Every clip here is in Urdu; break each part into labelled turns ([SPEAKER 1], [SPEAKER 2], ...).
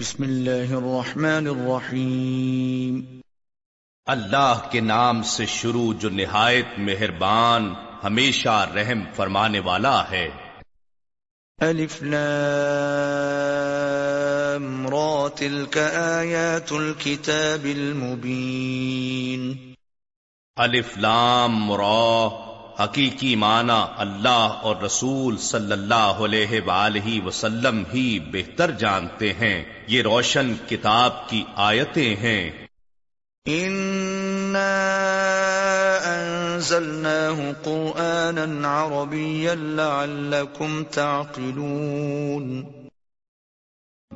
[SPEAKER 1] بسم اللہ الرحمن الرحیم۔
[SPEAKER 2] اللہ کے نام سے شروع جو نہایت مہربان ہمیشہ رحم فرمانے والا ہے۔
[SPEAKER 1] الف لام را تلك آیات الكتاب المبین۔
[SPEAKER 2] الف لام را حقیقی معنی اللہ اور رسول صلی اللہ علیہ وآلہ وسلم ہی بہتر جانتے ہیں۔ یہ روشن کتاب کی آیتیں ہیں۔
[SPEAKER 1] انزلناه قرآنا عربيا لعلكم تعقلون۔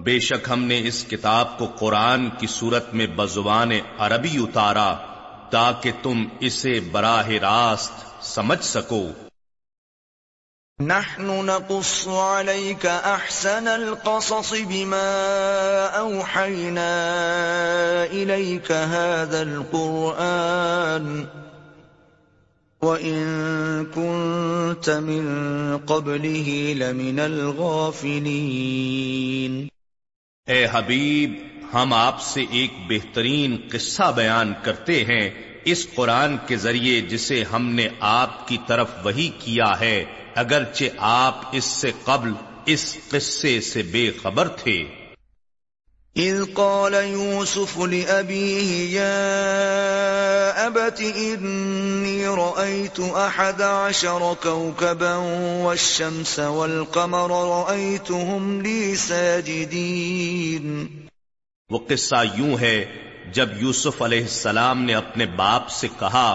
[SPEAKER 2] بے شک ہم نے اس کتاب کو قرآن کی صورت میں بزبان عربی اتارا تاکہ تم اسے براہ راست سمجھ سکو۔
[SPEAKER 1] نحن نقص عليك احسن القصص بما اوحينا اليك هذا القران وان كنت من قبله لمن الغافلين۔
[SPEAKER 2] اے حبیب ہم آپ سے ایک بہترین قصہ بیان کرتے ہیں۔ اس قرآن کے ذریعے جسے ہم نے آپ کی طرف وہی کیا ہے اگرچہ آپ اس سے قبل اس قصے سے بے خبر تھے۔
[SPEAKER 1] اذ قال يوسف لأبيه يا أبت إني رأيت أحد عشر كوكبا والشمس والقمر رأيتهم لي ساجدين
[SPEAKER 2] وہ قصہ یوں ہے جب یوسف علیہ السلام نے اپنے باپ سے کہا،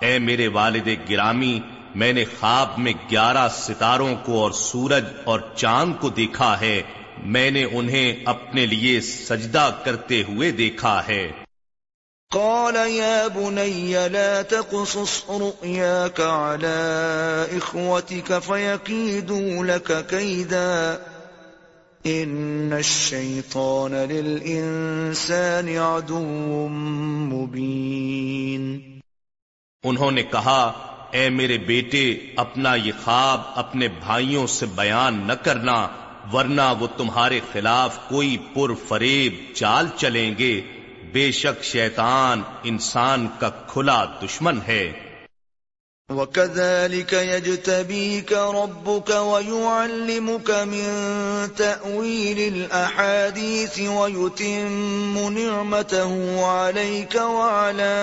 [SPEAKER 2] اے میرے والد گرامی، میں نے خواب میں گیارہ ستاروں کو اور سورج اور چاند کو دیکھا ہے۔ میں نے انہیں اپنے لیے سجدہ کرتے ہوئے دیکھا ہے۔
[SPEAKER 1] قال يا بني لا تقصص رؤياك على إخوتك فيكيدوا لك كيداً ان الشیطان للانسان عدو مبین
[SPEAKER 2] انہوں نے کہا، اے میرے بیٹے، اپنا یہ خواب اپنے بھائیوں سے بیان نہ کرنا، ورنہ وہ تمہارے خلاف کوئی پر فریب چال چلیں گے۔ بے شک شیطان انسان کا کھلا دشمن ہے۔
[SPEAKER 1] وكذلك يجتبيك ربك ويعلمك من تأويل الأحاديث ويتم نعمته عليك وعلى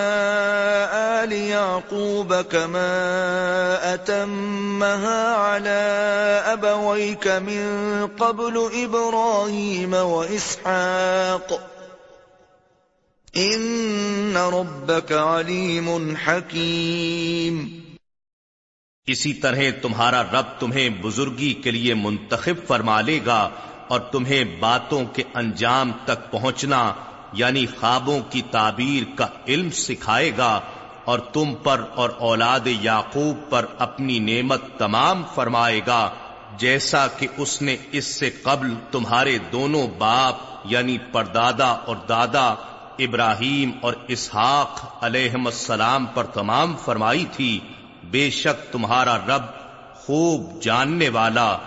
[SPEAKER 1] آل يعقوب كما أتمها على أبويك من قبل إبراهيم وإسحاق ان ربك علیم حکیم
[SPEAKER 2] اسی طرح تمہارا رب تمہیں بزرگی کے لیے منتخب فرما لے گا اور تمہیں باتوں کے انجام تک پہنچنا یعنی خوابوں کی تعبیر کا علم سکھائے گا اور تم پر اور اولاد یعقوب پر اپنی نعمت تمام فرمائے گا، جیسا کہ اس نے اس سے قبل تمہارے دونوں باپ یعنی پردادا اور دادا، ابراہیم اور اسحاق علیہ السلام پر تمام فرمائی تھی۔ بے شک تمہارا رب خوب جاننے والا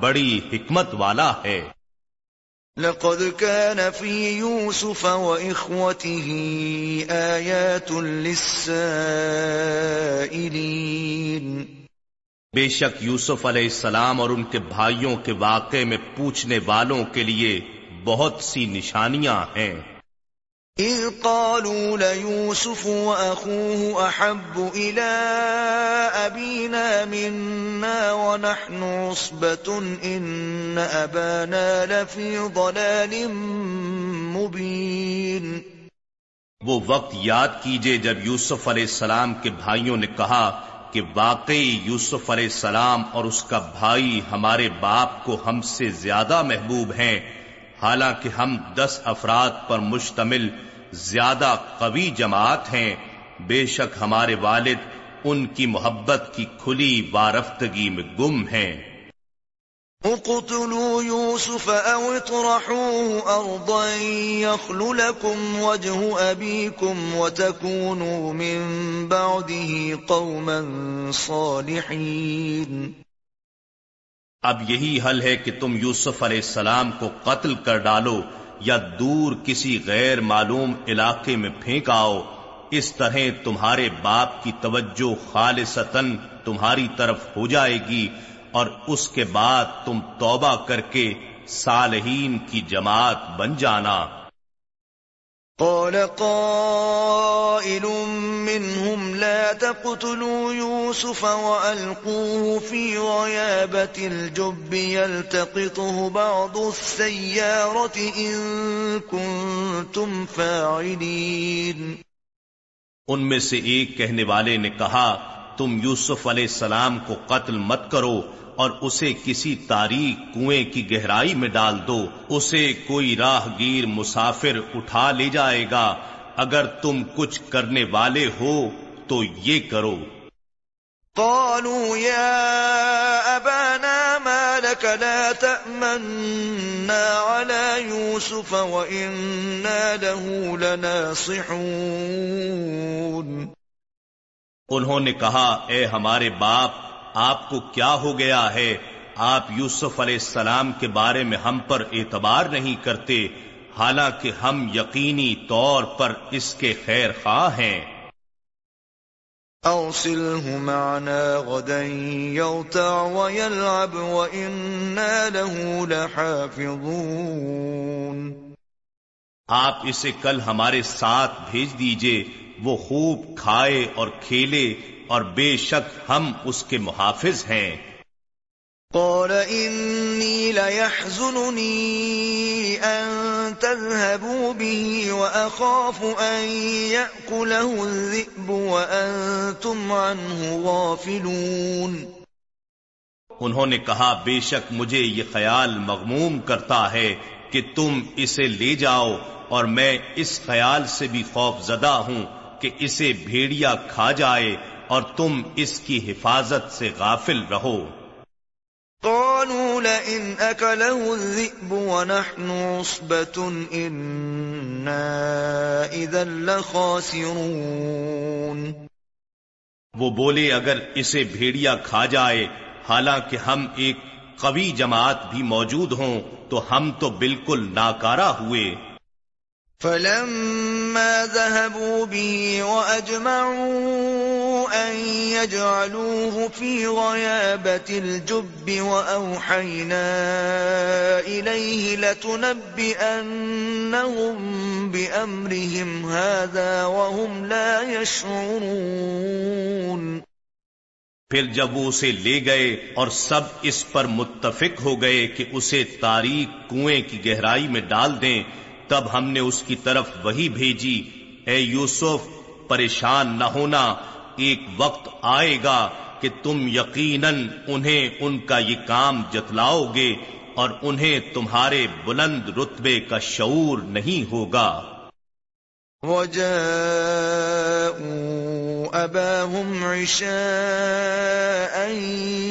[SPEAKER 2] بڑی حکمت والا ہے۔
[SPEAKER 1] لقد كان في يوسف وإخوته آيات للسائلين.
[SPEAKER 2] بے شک یوسف علیہ السلام اور ان کے بھائیوں کے واقعے میں پوچھنے والوں کے لیے بہت سی نشانیاں ہیں۔
[SPEAKER 1] إذ قالوا ليوسف وأخوه أحب إلى أبينا منا ونحن عصبة إن أبانا لفي ضلال مبين
[SPEAKER 2] وہ وقت یاد کیجیے جب یوسف علیہ السلام کے بھائیوں نے کہا کہ واقعی یوسف علیہ السلام اور اس کا بھائی ہمارے باپ کو ہم سے زیادہ محبوب ہیں، حالانکہ ہم دس افراد پر مشتمل زیادہ قوی جماعت ہیں بے شک ہمارے والد ان کی محبت کی کھلی وارفتگی میں گم ہیں۔
[SPEAKER 1] اقتلوا يوسف او اطرحوه ارضا يخل لكم وجه ابيكم وتكونوا من بعده قوما صالحين
[SPEAKER 2] اب یہی حل ہے کہ تم یوسف علیہ السلام کو قتل کر ڈالو۔ یا دور کسی غیر معلوم علاقے میں پھینک آؤ، اس طرح تمہارے باپ کی توجہ خالصتاً تمہاری طرف ہو جائے گی اور اس کے بعد تم توبہ کر کے صالحین کی جماعت بن جانا۔
[SPEAKER 1] قال قائل منهم لا تقتلوا يوسف وألقوه في غيابة الجب يلتقطه بعض السيارة إن كنتم فاعلين.
[SPEAKER 2] ان میں سے ایک کہنے والے نے کہا، تم یوسف علیہ السلام کو قتل مت کرو اور اسے کسی تاریخ کنویں کی گہرائی میں ڈال دو اسے کوئی راہ گیر مسافر اٹھا لے جائے گا۔ اگر تم کچھ کرنے والے ہو تو یہ کرو۔
[SPEAKER 1] قالوا يا أبانا ما لك لا تأمنا على يوسف وإنا له لناصحون۔
[SPEAKER 2] انہوں نے کہا اے ہمارے باپ آپ کو کیا ہو گیا ہے؟ آپ یوسف علیہ السلام کے بارے میں ہم پر اعتبار نہیں کرتے حالانکہ ہم یقینی طور پر اس کے خیر خواہ ہیں۔
[SPEAKER 1] معنا غدا ويلعب وإنا له لحافظون۔
[SPEAKER 2] آپ اسے کل ہمارے ساتھ بھیج دیجیے وہ خوب کھائے اور کھیلے اور بے شک ہم اس کے محافظ ہیں۔
[SPEAKER 1] قال إني ليحزنني أن تذهبوا به وأخاف أن يأكله الذئب وأنتم عنه غافلون۔
[SPEAKER 2] انہوں نے کہا بے شک مجھے یہ خیال مغموم کرتا ہے کہ تم اسے لے جاؤ اور میں اس خیال سے بھی خوف زدہ ہوں کہ اسے بھیڑیا کھا جائے اور تم اس کی حفاظت سے غافل رہو۔
[SPEAKER 1] قالوا لئن أكله الذئب ونحن عصبة إنا إذا لخاسرون۔
[SPEAKER 2] وہ بولے اگر اسے بھیڑیا کھا جائے حالانکہ ہم ایک قوی جماعت بھی موجود ہوں تو ہم تو بالکل ناکارہ ہوئے۔
[SPEAKER 1] فلما ذهبوا به وأجمعوا أن يجعلوه في غيابة الجب وأوحينا إليه لتنبئنهم بأمرهم هذا وهم لا يشعرون۔
[SPEAKER 2] پھر جب وہ اسے لے گئے اور سب اس پر متفق ہو گئے کہ اسے تاریخ کنویں کی گہرائی میں ڈال دیں تب ہم نے اس کی طرف وہی بھیجی۔ اے یوسف، پریشان نہ ہونا، ایک وقت آئے گا کہ تم یقیناً انہیں ان کا یہ کام جتلاؤ گے اور انہیں تمہارے بلند رتبے کا شعور نہیں ہوگا۔
[SPEAKER 1] وجاءوا أباهم عشاء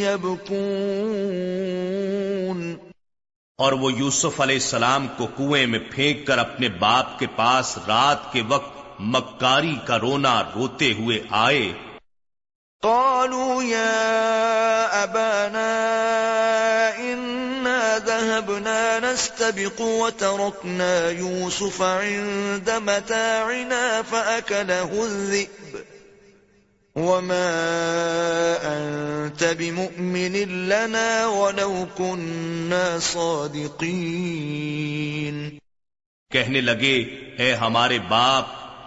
[SPEAKER 1] يبكون۔
[SPEAKER 2] اور وہ یوسف علیہ السلام کو کنویں میں پھینک کر اپنے باپ کے پاس رات کے وقت مکاری کا رونا روتے ہوئے آئے۔
[SPEAKER 1] قالوا يا أبانا إنا ذهبنا نستبق وتركنا يوسف عند متاعنا فأكله الذئب۔ وما أنت بمؤمن لنا ولو كنا صادقين
[SPEAKER 2] کہنے لگے، اے ہمارے باپ،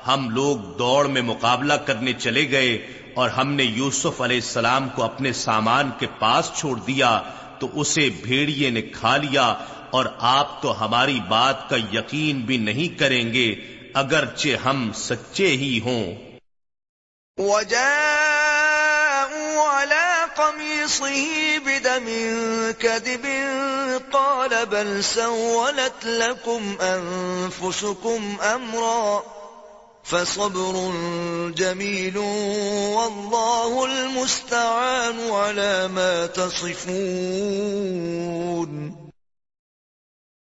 [SPEAKER 2] ہم لوگ دوڑ میں مقابلہ کرنے چلے گئے اور ہم نے یوسف علیہ السلام کو اپنے سامان کے پاس چھوڑ دیا، تو اسے بھیڑیے نے کھا لیا اور آپ تو ہماری بات کا یقین بھی نہیں کریں گے، اگرچہ ہم سچے ہی ہوں.
[SPEAKER 1] وجاءوا على قميصه بدم كذب قال بل سولت لكم أنفسكم أمرا فصبر جميل والله المستعان على ما تصفون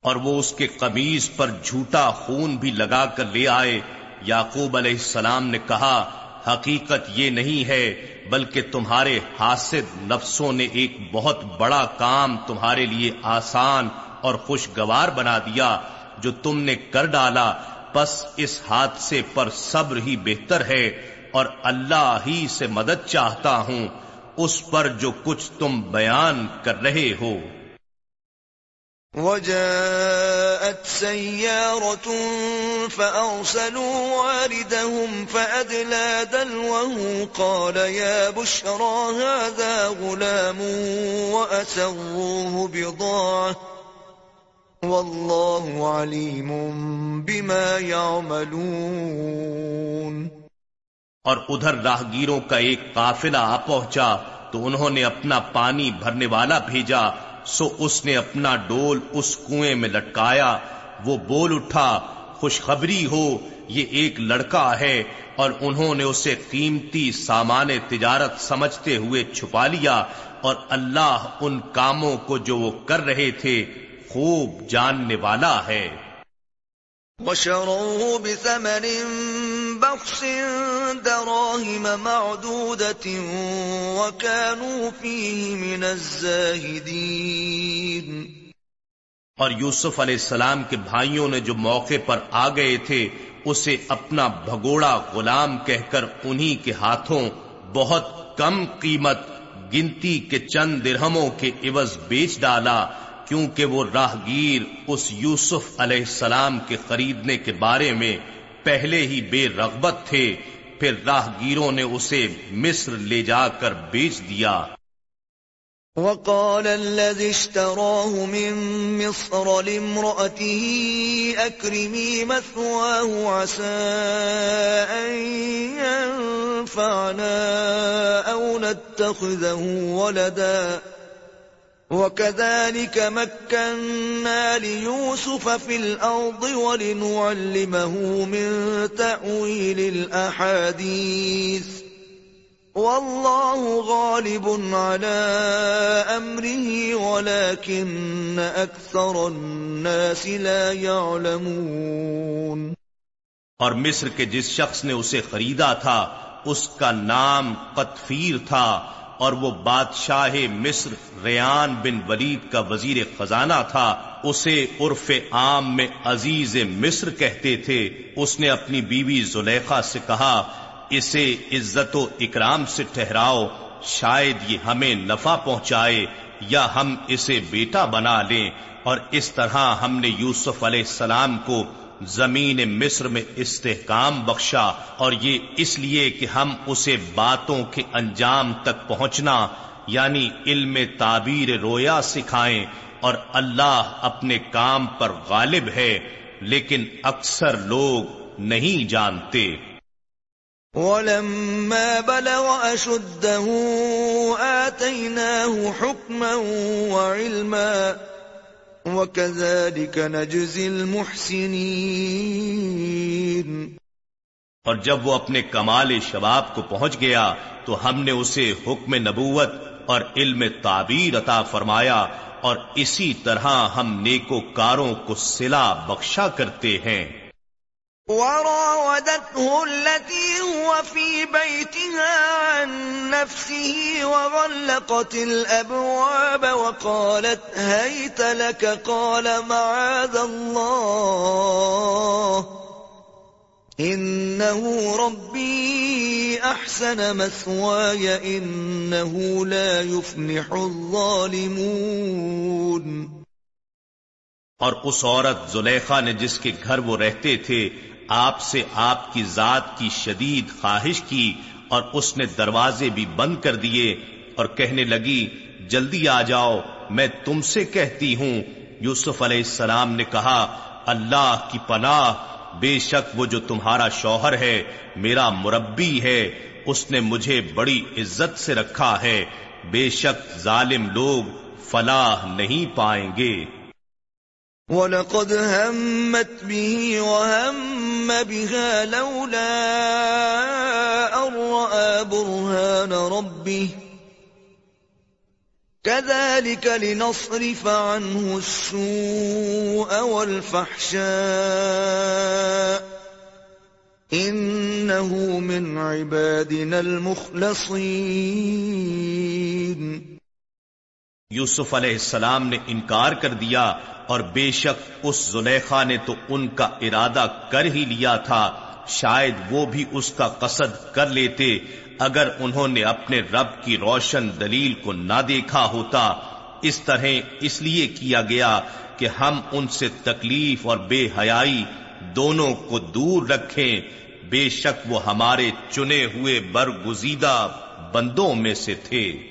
[SPEAKER 2] اور وہ اس کے قمیض پر جھوٹا خون بھی لگا کر لے آئے، یعقوب علیہ السلام نے کہا حقیقت یہ نہیں ہے بلکہ تمہارے حاسد نفسوں نے ایک بہت بڑا کام تمہارے لیے آسان اور خوشگوار بنا دیا جو تم نے کر ڈالا۔ بس اس حادثے پر صبر ہی بہتر ہے اور اللہ ہی سے مدد چاہتا ہوں۔ اس پر جو کچھ تم بیان کر رہے ہو۔
[SPEAKER 1] وجاءت سيارة فأرسلوا واردهم فأدلى دلوه قال يا بشرى هذا غلام وأسروه بضاعة والله عليم بما يعملون
[SPEAKER 2] اور ادھر راہگیروں کا ایک قافلہ آ پہنچا تو انہوں نے اپنا پانی بھرنے والا بھیجا سو اس نے اپنا ڈول اس کنویں میں لٹکایا، وہ بول اٹھا، خوشخبری ہو، یہ ایک لڑکا ہے، اور انہوں نے اسے قیمتی سامان تجارت سمجھتے ہوئے چھپا لیا، اور اللہ ان کاموں کو جو وہ کر رہے تھے، خوب جاننے والا ہے۔
[SPEAKER 1] وشروه بثمن بخس دراهم معدودة وكانوا فيه من الزاهدين.
[SPEAKER 2] اور یوسف علیہ السلام کے بھائیوں نے جو موقع پر آ گئے تھے، اسے اپنا بھگوڑا غلام کہہ کر انہی کے ہاتھوں بہت کم قیمت گنتی کے چند درہموں کے عوض بیچ ڈالا۔ کیونکہ وہ راہگیر اس یوسف علیہ السلام کے خریدنے کے بارے میں پہلے ہی بے رغبت تھے، پھر راہگیروں نے اسے مصر لے جا کر بیچ دیا۔
[SPEAKER 1] وقال الذي اشتراه من مصر لامرأته أكرمي مثواه عسى أن ينفعنا أو نتخذه ولداً۔ وكذلك مكنا ليوسف في الأرض ولنعلمه من تأويل الأحاديث والله غالب على أمره ولكن أكثر الناس لا يعلمون
[SPEAKER 2] اور مصر کے جس شخص نے اسے خریدا تھا، اس کا نام قطفیر تھا۔ اور وہ بادشاہ مصر ریان بن ولید کا وزیر خزانہ تھا، اسے عرف عام میں عزیز مصر کہتے تھے۔ اس نے اپنی بیوی زلیخا سے کہا، اسے عزت و اکرام سے ٹھہراؤ، شاید یہ ہمیں نفع پہنچائے یا ہم اسے بیٹا بنا لیں۔ اور اس طرح ہم نے یوسف علیہ السلام کو زمین مصر میں استحکام بخشا اور یہ اس لیے کہ ہم اسے باتوں کے انجام تک پہنچنا یعنی علم تعبیر رویا سکھائیں اور اللہ اپنے کام پر غالب ہے، لیکن اکثر لوگ نہیں جانتے۔
[SPEAKER 1] وَلَمَّا بَلَغَ أَشُدَّهُ آتَيْنَاهُ حُكْمًا وَعِلْمًا
[SPEAKER 2] وَكَذَلِكَ نَجْزِي الْمُحْسِنِينَ۔ اور جب وہ اپنے کمال شباب کو پہنچ گیا تو ہم نے اسے حکم نبوت اور علم تعبیر عطا فرمایا اور اسی طرح ہم نیکو کاروں کو سلا بخشا کرتے ہیں۔
[SPEAKER 1] وراودته التي هو في بيتها عن نفسه وغلقت الأبواب وقالت هيت لك قال معاذ الله إنه ربي أحسن مثواي إنه لا يفنح الظالمون
[SPEAKER 2] اور اس عورت زلیخا نے جس کے گھر وہ رہتے تھے آپ سے آپ کی ذات کی شدید خواہش کی اور اس نے دروازے بھی بند کر دیے اور کہنے لگی، جلدی آ جاؤ، میں تم سے کہتی ہوں۔ یوسف علیہ السلام نے کہا، اللہ کی پناہ، بے شک وہ جو تمہارا شوہر ہے، میرا مربی ہے، اس نے مجھے بڑی عزت سے رکھا ہے۔ بے شک ظالم لوگ فلاح نہیں پائیں گے۔
[SPEAKER 1] وَلَقَدْ هَمَّتْ بِهِ وَهَمَّ بِهَا لَوْلَا أَن رَّأَىٰ بُرْهَانَ رَبِّهِ. كَذَٰلِكَ لِنَصْرِفَ عَنْهُ السُّوءَ وَالْفَحْشَاءَ. إِنَّهُ مِنْ عِبَادِنَا الْمُخْلَصِينَ.
[SPEAKER 2] یوسف علیہ السلام نے انکار کر دیا اور بے شک اس زلیخا نے تو ان کا ارادہ کر ہی لیا تھا۔ شاید وہ بھی اس کا قصد کر لیتے۔ اگر انہوں نے اپنے رب کی روشن دلیل کو نہ دیکھا ہوتا، اس طرح اس لیے کیا گیا کہ ہم ان سے تکلیف اور بے حیائی دونوں کو دور رکھیں۔ بے شک وہ ہمارے چنے ہوئے برگزیدہ بندوں میں سے تھے۔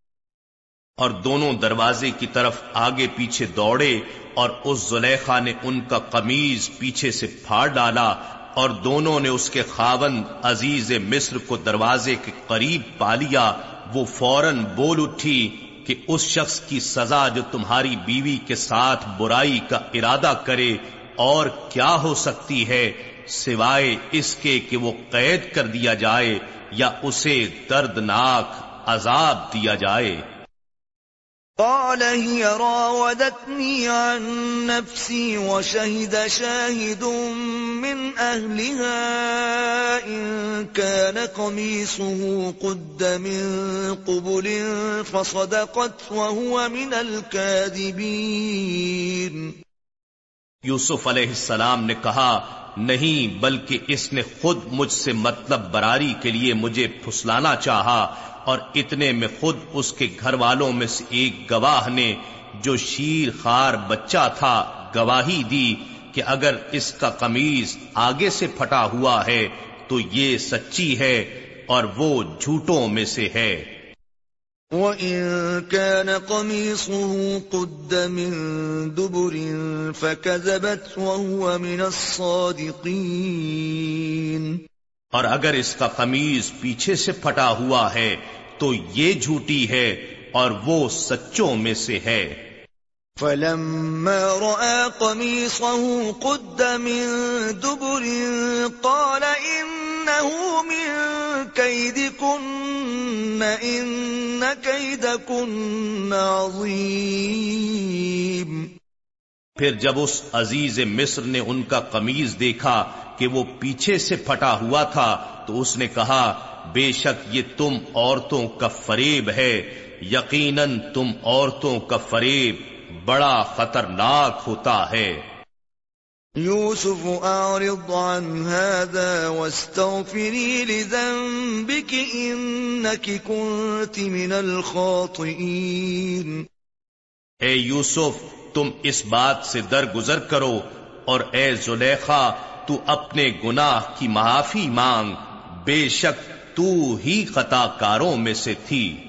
[SPEAKER 2] اور دونوں دروازے کی طرف آگے پیچھے دوڑے اور اس زلیخا نے ان کا قمیض پیچھے سے پھاڑ ڈالا اور دونوں نے اس کے خاون عزیز مصر کو دروازے کے قریب پا لیا۔ وہ فوراً بول اٹھی کہ اس شخص کی سزا جو تمہاری بیوی کے ساتھ برائی کا ارادہ کرے اور کیا ہو سکتی ہے، سوائے اس کے کہ وہ قید کر دیا جائے یا اسے دردناک عذاب دیا جائے۔
[SPEAKER 1] قال هي راودتني عن نفسي وشهد شاهد من أهلها إن كان قميصه قد من قبل فصدقت وهو من الكاذبين.
[SPEAKER 2] یوسف علیہ السلام نے کہا، نہیں، بلکہ اس نے خود مجھ سے مطلب براری کے لیے مجھے پھسلانا چاہا۔ اور اتنے میں خود اس کے گھر والوں میں سے ایک گواہ نے جو شیر خار بچہ تھا گواہی دی کہ اگر اس کا قمیض آگے سے پھٹا ہوا ہے تو یہ سچی ہے اور وہ جھوٹوں میں سے ہے۔
[SPEAKER 1] وَإِن كَانَ قَمِيصُهُ قُدَّ مِن دُبُرٍ فَكَذَبَتْ وَهُوَ مِنَ الصَّادِقِينَ۔
[SPEAKER 2] اور اگر اس کا قمیض پیچھے سے پھٹا ہوا ہے تو یہ جھوٹی ہے اور وہ سچوں میں سے ہے۔
[SPEAKER 1] فلما رأى قميصه قد من دبر قال إنه من كيدكن إن كيدكن عظيم۔
[SPEAKER 2] پھر جب اس عزیز مصر نے ان کا قمیض دیکھا کہ وہ پیچھے سے پھٹا ہوا تھا تو اس نے کہا بے شک یہ تم عورتوں کا فریب ہے یقیناً تم عورتوں کا فریب بڑا خطرناک ہوتا ہے۔
[SPEAKER 1] يوسف أعرض عن هذا واستغفري لذنبك إنك كنت من الخاطئين
[SPEAKER 2] اے یوسف تم اس بات سے درگزر کرو اور اے زلیخا تو اپنے گناہ کی معافی مانگ، بے شک تو ہی خطا کاروں میں سے تھی۔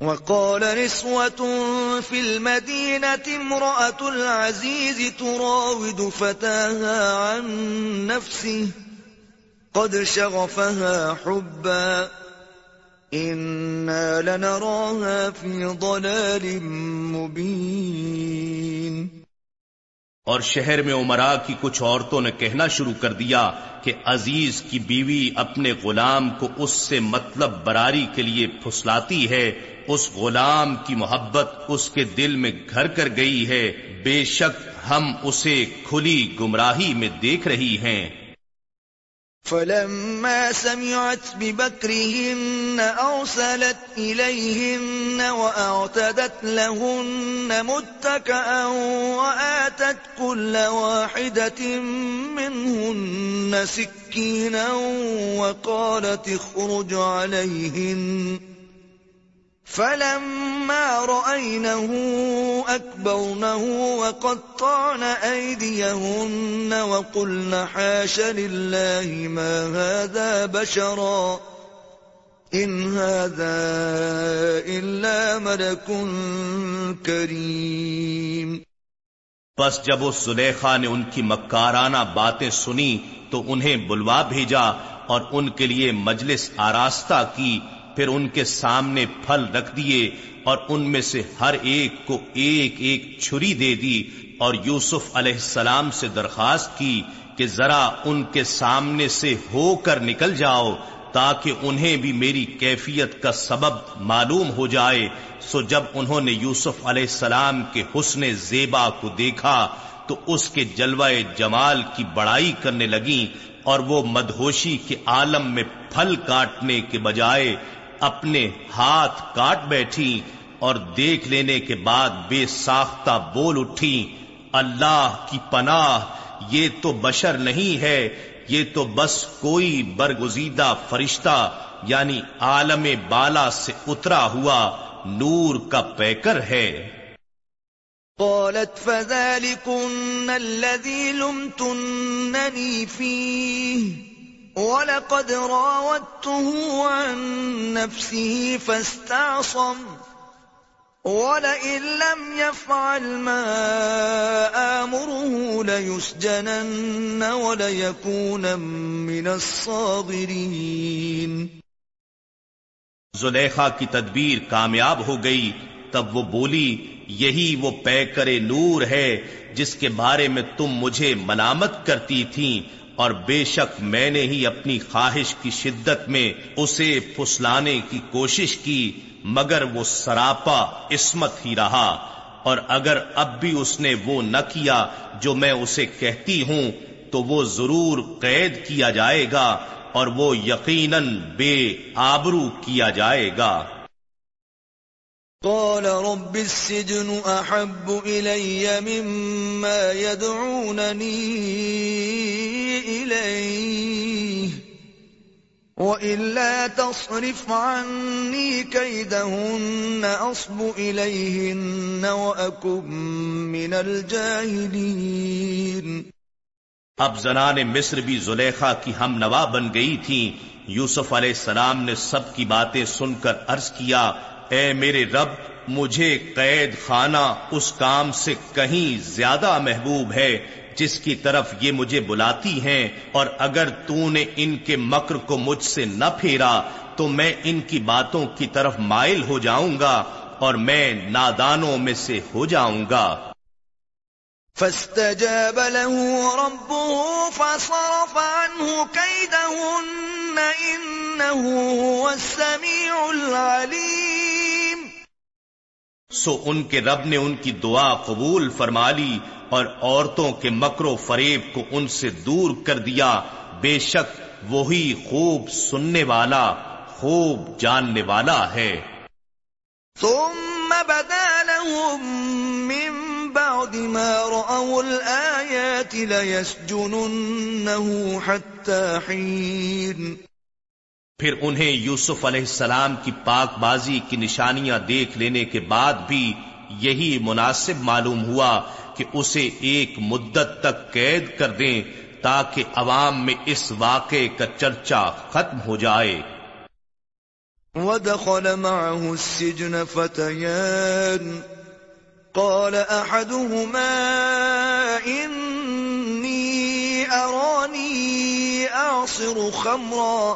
[SPEAKER 1] وقال نسوة في المدينة امرأة العزيز تراود فتاها عن نفسه، قد شغفها حبا، إنا لنراها في ضلال مبين۔
[SPEAKER 2] اور شہر میں عمرا کی کچھ عورتوں نے کہنا شروع کر دیا کہ عزیز کی بیوی اپنے غلام کو اس سے مطلب براری کے لیے پھسلاتی ہے، اس غلام کی محبت اس کے دل میں گھر کر گئی ہے۔ بے شک ہم اسے کھلی گمراہی میں دیکھ رہی ہیں۔
[SPEAKER 1] فلما سمعت ببكرهن أرسلت إليهن وأعتدت لهن متكأا وآتت كل واحدة منهن سكينا وقالت اخرج عليهن فلما رأينه أكبرنه وقطعن أيديهن وقلن حاش لله ما هذا بشرا إن هذا إلا ملك كريم
[SPEAKER 2] بس جب اس زلیخا نے ان کی مکارانہ باتیں سنی تو انہیں بلوا بھیجا اور ان کے لیے مجلس آراستہ کی پھر ان کے سامنے پھل رکھ دیے اور ان میں سے ہر ایک کو ایک ایک چھری دے دی اور یوسف علیہ السلام سے درخواست کی کہ ذرا ان کے سامنے سے ہو کر نکل جاؤ تاکہ انہیں بھی میری کیفیت کا سبب معلوم ہو جائے۔ سو جب انہوں نے یوسف علیہ السلام کے حسن زیبا کو دیکھا تو اس کے جلوہ جمال کی بڑائی کرنے لگیں اور وہ مدہوشی کے عالم میں پھل کاٹنے کے بجائے اپنے ہاتھ کاٹ بیٹھی اور دیکھ لینے کے بعد بے ساختہ بول اٹھی، اللہ کی پناہ، یہ تو بشر نہیں ہے، یہ تو بس کوئی برگزیدہ فرشتہ یعنی عالم بالا سے اترا ہوا نور کا پیکر ہے۔
[SPEAKER 1] قالت فذلكن الذي لمتنني فيه۔ ولقد راودته عن نفسه فاستعصم. ولئن لم يفعل ما آمره ليسجنن وليكون من الصاغرين.
[SPEAKER 2] زلیخا کی تدبیر کامیاب ہو گئی، تب وہ بولی، یہی وہ پیکر نور ہے جس کے بارے میں تم مجھے ملامت کرتی تھیں اور بے شک میں نے ہی اپنی خواہش کی شدت میں اسے پھسلانے کی کوشش کی، مگر وہ سراپا عصمت ہی رہا۔ اور اگر اب بھی اس نے وہ نہ کیا جو میں اسے کہتی ہوں، تو وہ ضرور قید کیا جائے گا اور وہ یقیناً بے آبرو کیا جائے گا۔
[SPEAKER 1] قال رب السجن احب الي مما يدعونني اليه والا تصرف عني كيدهن اصب اليهن واكن من الجاهلين
[SPEAKER 2] اب زنان مصر بھی زلیخا کی ہم نوا بن گئی تھی یوسف علیہ السلام نے سب کی باتیں سن کر عرض کیا اے میرے رب، مجھے قید خانہ اس کام سے کہیں زیادہ محبوب ہے، جس کی طرف یہ مجھے بلاتی ہیں، اور اگر تو نے ان کے مکر کو مجھ سے نہ پھیرا، تو میں ان کی باتوں کی طرف مائل ہو جاؤں گا، اور میں نادانوں میں سے ہو جاؤں گا۔
[SPEAKER 1] فاستجاب له ربه، فصرف عنه كيدهن، إنه هو السميع العليم۔
[SPEAKER 2] سو ان کے رب نے ان کی دعا قبول فرما لی اور عورتوں کے مکر و فریب کو ان سے دور کر دیا۔ بے شک وہی خوب سننے والا، خوب جاننے والا ہے۔
[SPEAKER 1] ثم بدا لهم من بعد ما رأوا الآيات ليسجننه حتى حين
[SPEAKER 2] پھر انہیں یوسف علیہ السلام کی پاک بازی کی نشانیاں دیکھ لینے کے بعد بھی یہی مناسب معلوم ہوا کہ اسے ایک مدت تک قید کر دیں تاکہ عوام میں اس واقعے کا چرچا ختم ہو جائے۔
[SPEAKER 1] ودخل معه السجن فتيان۔ قال أحدهما، إني أراني أعصر خمرا۔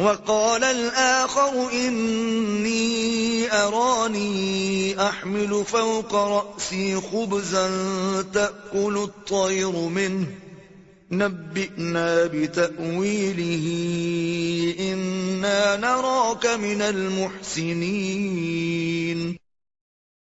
[SPEAKER 1] وقال الآخر إني أراني أحمل فوق رأسي خبزا تأكل الطير منه. نبئنا بتأويله، إنا نراك من المحسنين.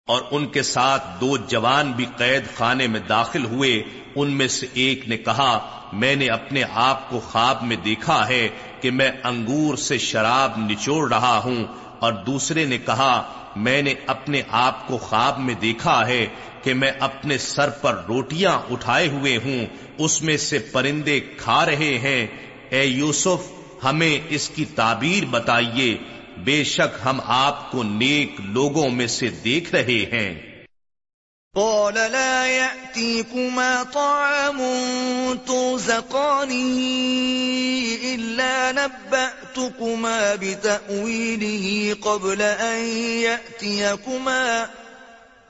[SPEAKER 2] اور ان کے ساتھ دو جوان بھی قید خانے میں داخل ہوئے ان میں سے ایک نے کہا، میں نے اپنے آپ کو خواب میں دیکھا ہے کہ میں انگور سے شراب نچوڑ رہا ہوں۔ اور دوسرے نے کہا، میں نے اپنے آپ کو خواب میں دیکھا ہے کہ میں اپنے سر پر روٹیاں اٹھائے ہوئے ہوں۔ اس میں سے پرندے کھا رہے ہیں۔ اے یوسف، ہمیں اس کی تعبیر بتائیے۔ بے شک ہم آپ کو نیک لوگوں میں سے دیکھ رہے ہیں۔
[SPEAKER 1] قال لا يأتيكما طعام ترزقانه إلا نبأتكما بتأويله قبل أن يأتيكما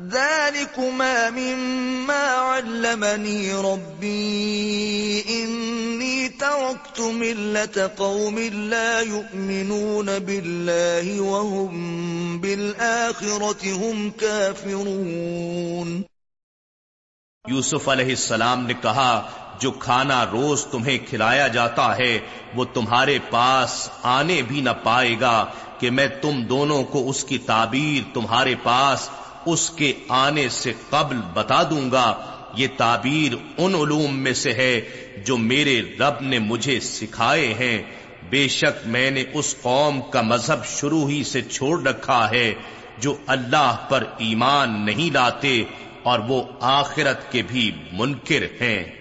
[SPEAKER 1] ذلكما مما علمني ربي إني تركت ملة قوم لا يؤمنون بالله وهم بالآخرة هم كافرون
[SPEAKER 2] یوسف علیہ السلام نے کہا، جو کھانا روز تمہیں کھلایا جاتا ہے، وہ تمہارے پاس آنے بھی نہ پائے گا کہ میں تم دونوں کو اس کی تعبیر تمہارے پاس اس کے آنے سے قبل بتا دوں گا، یہ تعبیر ان علوم میں سے ہے جو میرے رب نے مجھے سکھائے ہیں۔ بے شک میں نے اس قوم کا مذہب شروع ہی سے چھوڑ رکھا ہے جو اللہ پر ایمان نہیں لاتے اور وہ آخرت کے بھی منکر ہیں۔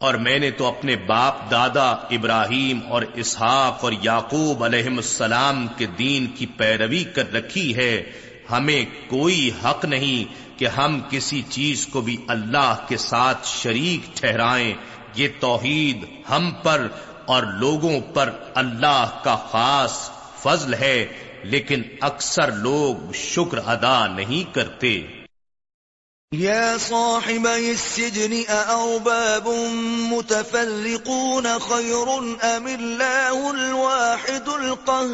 [SPEAKER 2] اور میں نے تو اپنے باپ دادا ابراہیم اور اسحاق اور یعقوب علیہ السلام کے دین کی پیروی کر رکھی ہے۔ ہمیں کوئی حق نہیں کہ ہم کسی چیز کو بھی اللہ کے ساتھ شریک ٹھہرائیں۔ یہ توحید ہم پر اور لوگوں پر اللہ کا خاص فضل ہے، لیکن اکثر لوگ شکر ادا نہیں کرتے۔
[SPEAKER 1] يا صاحبي السجن أأرباب متفرقون خير أم الله الواحد القهار؟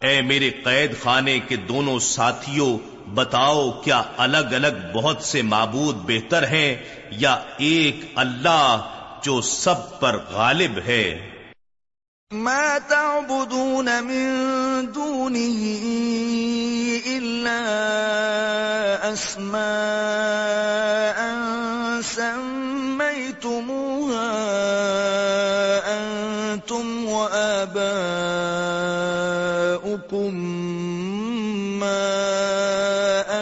[SPEAKER 2] اے میرے قید خانے کے دونوں ساتھیوں بتاؤ کیا الگ الگ بہت سے معبود بہتر ہیں یا ایک اللہ جو سب پر غالب ہے؟
[SPEAKER 1] ما تعبدون من دونه أسماء سميتموها أنتم وآباؤكم ما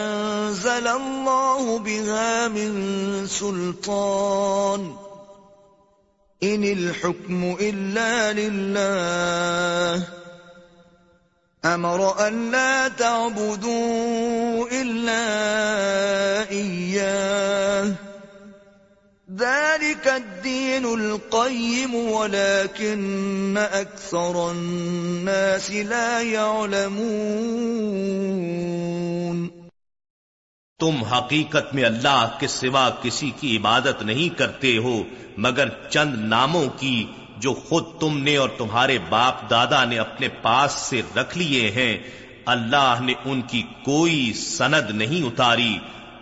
[SPEAKER 1] أنزل الله بها من سلطان ان الحكم الا لله امر ان لا تعبدوا الا اياه ذلك الدين القيم ولكن اكثر الناس لا يعلمون
[SPEAKER 2] تم حقیقت میں اللہ کے سوا کسی کی عبادت نہیں کرتے ہو، مگر چند ناموں کی جو خود تم نے اور تمہارے باپ دادا نے اپنے پاس سے رکھ لیے ہیں، اللہ نے ان کی کوئی سند نہیں اتاری۔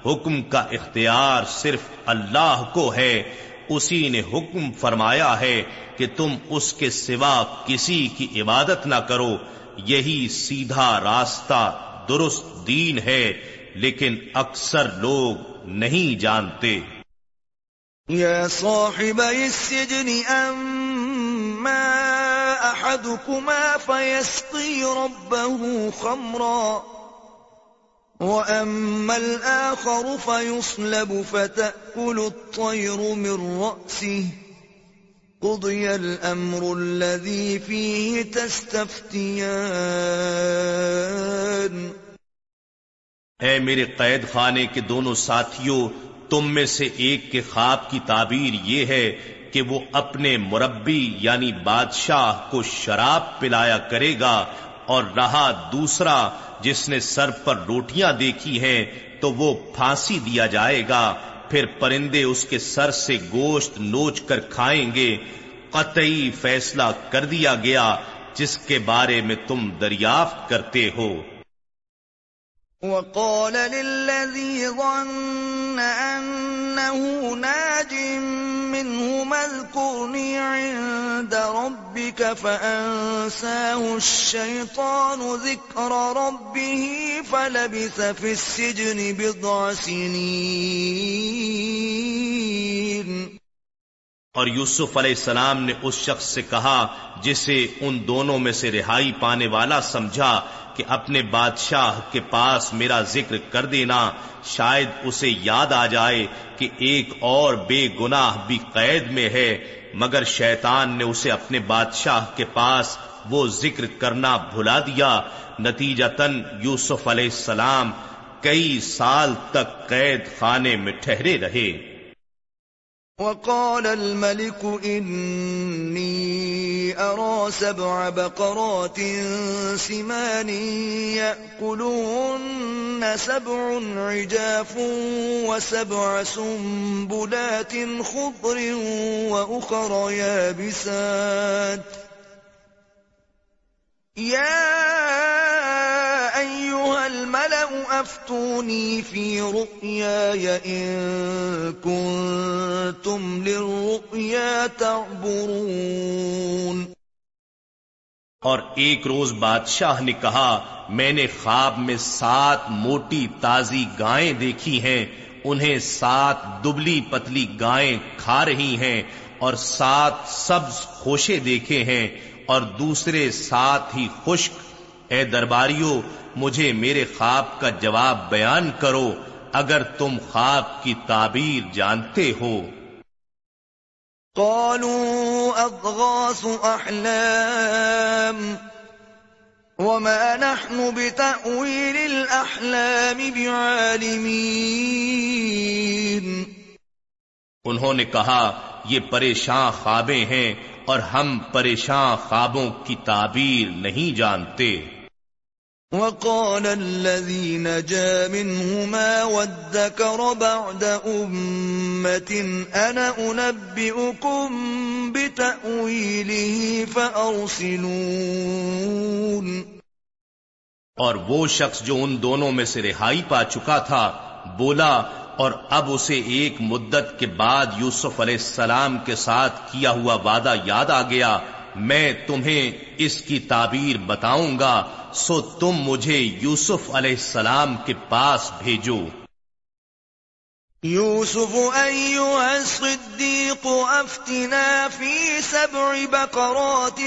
[SPEAKER 2] حکم کا اختیار صرف اللہ کو ہے۔ اسی نے حکم فرمایا ہے کہ تم اس کے سوا کسی کی عبادت نہ کرو۔ یہی سیدھا راستہ درست دین ہے، لیکن اکثر لوگ نہیں جانتے۔
[SPEAKER 1] يا صاحبي السجن أما أحدكما فيسقي ربه خمرا. وأما الآخر فيصلب فتأكل الطير من رأسه. قضي الأمر الذي فيه تستفتيان.
[SPEAKER 2] اے میرے قید خانے کے دونوں ساتھیوں، تم میں سے ایک کے خواب کی تعبیر یہ ہے کہ وہ اپنے مربی یعنی بادشاہ کو شراب پلایا کرے گا اور رہا دوسرا جس نے سر پر روٹیاں دیکھی ہیں تو وہ پھانسی دیا جائے گا، پھر پرندے اس کے سر سے گوشت نوچ کر کھائیں گے۔ قطعی فیصلہ کر دیا گیا، جس کے بارے میں تم دریافت کرتے ہو۔
[SPEAKER 1] وقال للذي ظن أنه ناج منه اذكرني عند ربك فأنساه الشيطان ذكر ربه فلبث في السجن بضع سنين.
[SPEAKER 2] اور یوسف علیہ السلام نے اس شخص سے کہا جسے ان دونوں میں سے رہائی پانے والا سمجھا کہ اپنے بادشاہ کے پاس میرا ذکر کر دینا، شاید اسے یاد آ جائے کہ ایک اور بے گناہ بھی قید میں ہے، مگر شیطان نے اسے اپنے بادشاہ کے پاس وہ ذکر کرنا بھلا دیا۔ نتیجہ تن یوسف علیہ السلام کئی سال تک قید خانے میں ٹھہرے رہے۔
[SPEAKER 1] وقال الملك إني أرى سبع بقرات سمان يأكلون سبع عجاف وسبع سنبلات خضر وأخر يابسات يا افتونی فی رؤیای ان کنتم للرؤیا تعبرون.
[SPEAKER 2] اور ایک روز بادشاہ نے کہا، میں نے خواب میں سات موٹی تازی گائیں دیکھی ہیں، انہیں سات دبلی پتلی گائیں کھا رہی ہیں اور سات سبز خوشے دیکھے ہیں۔ اور دوسرے سات ہی خشک اے درباریوں مجھے میرے خواب کا جواب بیان کرو اگر تم خواب کی تعبیر جانتے ہو۔
[SPEAKER 1] قالوا اضغاث احلام وما نحن بتأويل الاحلام بعالمين۔
[SPEAKER 2] انہوں نے کہا یہ پریشان خوابیں ہیں اور ہم پریشان خوابوں کی تعبیر نہیں جانتے۔
[SPEAKER 1] وقال الذي نجا منهما وادكر بعد أمة أنا أنبئكم بتأويله فأرسلون۔
[SPEAKER 2] اور وہ شخص جو ان دونوں میں سے رہائی پا چکا تھا بولا اور اب اسے ایک مدت کے بعد یوسف علیہ السلام کے ساتھ کیا ہوا وعدہ یاد آ گیا، میں تمہیں اس کی تعبیر بتاؤں گا، سو تم مجھے یوسف علیہ السلام کے پاس بھیجو۔
[SPEAKER 1] يوسف أيها الصديق أفتنا في سبع بقرات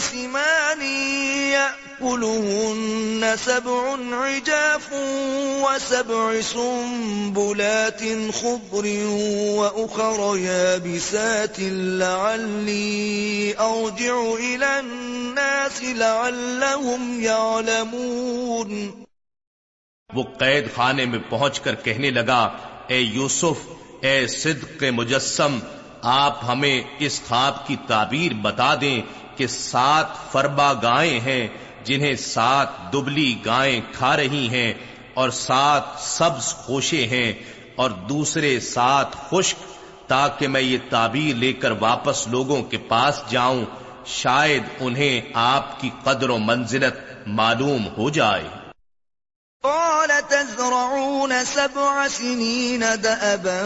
[SPEAKER 1] سمان يأكلهن سبع عجاف وسبع سنبلات خضر وأخر يابسات لعلي أرجع إلى الناس لعلهم يعلمون
[SPEAKER 2] وہ قید خانے میں پہنچ کر کہنے لگا، اے یوسف، اے صدق مجسم، آپ ہمیں اس خواب کی تعبیر بتا دیں کہ سات فربا گائیں ہیں جنہیں سات دبلی گائیں کھا رہی ہیں اور سات سبز خوشے ہیں اور دوسرے سات خشک تاکہ میں یہ تعبیر لے کر واپس لوگوں کے پاس جاؤں، شاید انہیں آپ کی قدر و منزلت معلوم ہو جائے۔
[SPEAKER 1] قال تزرعون سبع سنين دأبا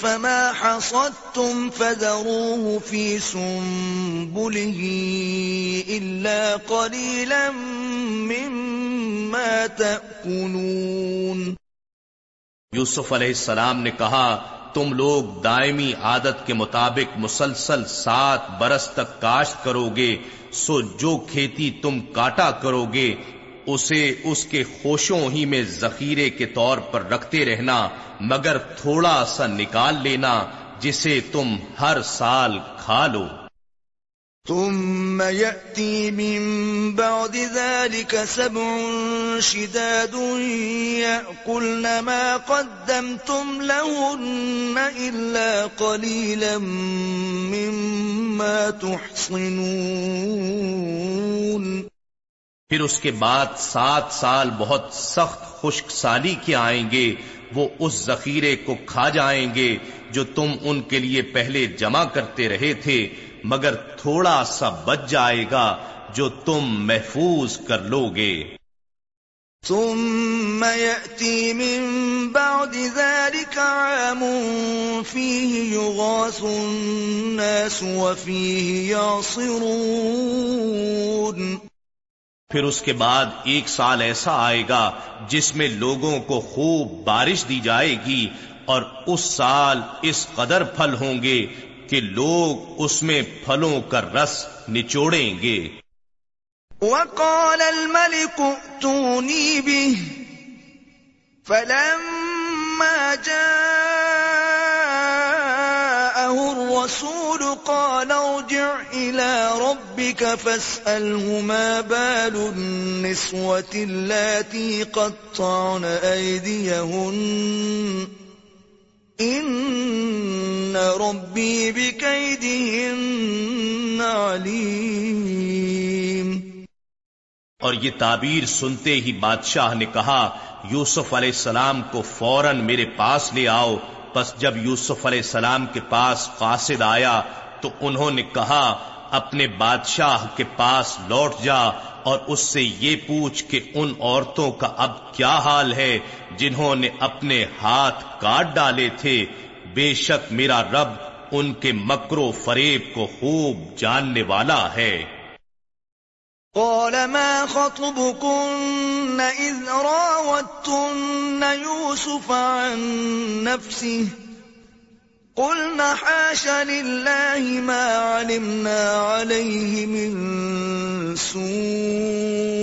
[SPEAKER 1] فما حصدتم فذروه في سنبله إلا قليلا مما تأكلون.
[SPEAKER 2] یوسف علیہ السلام نے کہا، تم لوگ دائمی عادت کے مطابق مسلسل سات برس تک کاشت کرو گے، سو جو کھیتی تم کاٹا کرو گے اسے اس کے خوشوں ہی میں ذخیرے کے طور پر رکھتے رہنا، مگر تھوڑا سا نکال لینا، جسے تم ہر سال کھا لو۔
[SPEAKER 1] ثم يأتي من بعد ذلك سبع شداد يأكلن ما قدمتم لهن إلا قليلا مما تحصنون۔
[SPEAKER 2] پھر اس کے بعد سات سال بہت سخت خشک سالی کے آئیں گے، وہ اس ذخیرے کو کھا جائیں گے جو تم ان کے لیے پہلے جمع کرتے رہے تھے، مگر تھوڑا سا بچ جائے گا جو تم محفوظ کر لو گے۔
[SPEAKER 1] ثم يأتي من بعد ذلك عام فيه يغاث الناس وفيه يعصرون۔
[SPEAKER 2] پھر اس کے بعد ایک سال ایسا آئے گا جس میں لوگوں کو خوب بارش دی جائے گی اور اس سال اس قدر پھل ہوں گے کہ لوگ اس میں پھلوں کا رس نچوڑیں گے۔
[SPEAKER 1] وقال الملك به، فلما جاءه جاءه الرسول قال ارجع إلى ربك فاسأله ما بال النسوة التي قطعن أيديهن. إن ربي بكيدهن عليم.
[SPEAKER 2] اور یہ تعبیر سنتے ہی بادشاہ نے کہا، یوسف علیہ السلام کو فوراً میرے پاس لے آؤ پس جب یوسف علیہ السلام کے پاس قاصد آیا تو انہوں نے کہا، اپنے بادشاہ کے پاس لوٹ جا اور اس سے یہ پوچھ کہ ان عورتوں کا اب کیا حال ہے جنہوں نے اپنے ہاتھ کاٹ ڈالے تھے۔ بے شک میرا رب ان کے مکرو فریب کو خوب جاننے والا ہے۔
[SPEAKER 1] قال ما خطبكن إذ راوتن يوسف عن نفسه قلنا حاش لله ما علمنا عليه من سوء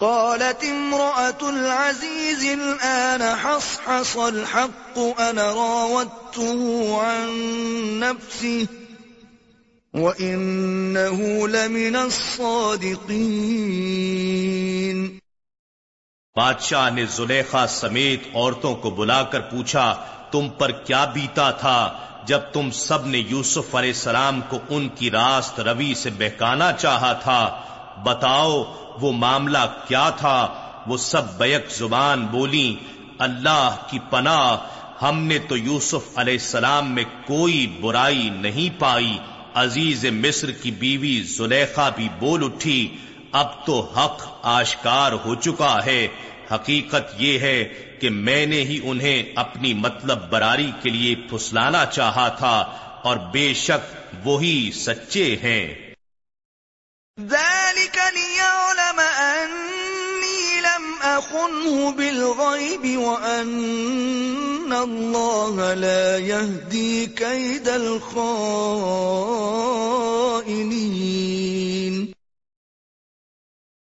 [SPEAKER 1] قالت امرأة العزيز الآن حصحص الحق أنا راودته عن نفسه وَإِنَّهُ لَمِنَ الصَّادِقِينَ
[SPEAKER 2] بادشاہ نے زلیخا سمیت عورتوں کو بلا کر پوچھا، تم پر کیا بیتا تھا جب تم سب نے یوسف علیہ السلام کو ان کی راست روی سے بہکانا چاہا تھا؟ بتاؤ، وہ معاملہ کیا تھا؟ وہ سب بیک زبان بولی، اللہ کی پناہ، ہم نے تو یوسف علیہ السلام میں کوئی برائی نہیں پائی۔ عزیز مصر کی بیوی زلیخا بھی بول اٹھی، اب تو حق آشکار ہو چکا ہے۔ حقیقت یہ ہے کہ میں نے ہی انہیں اپنی مطلب براری کے لیے پھسلانا چاہا تھا اور بے شک وہی سچے ہیں۔
[SPEAKER 1] أخنه بالغيب وأن الله لا يهدي كيد الخائنين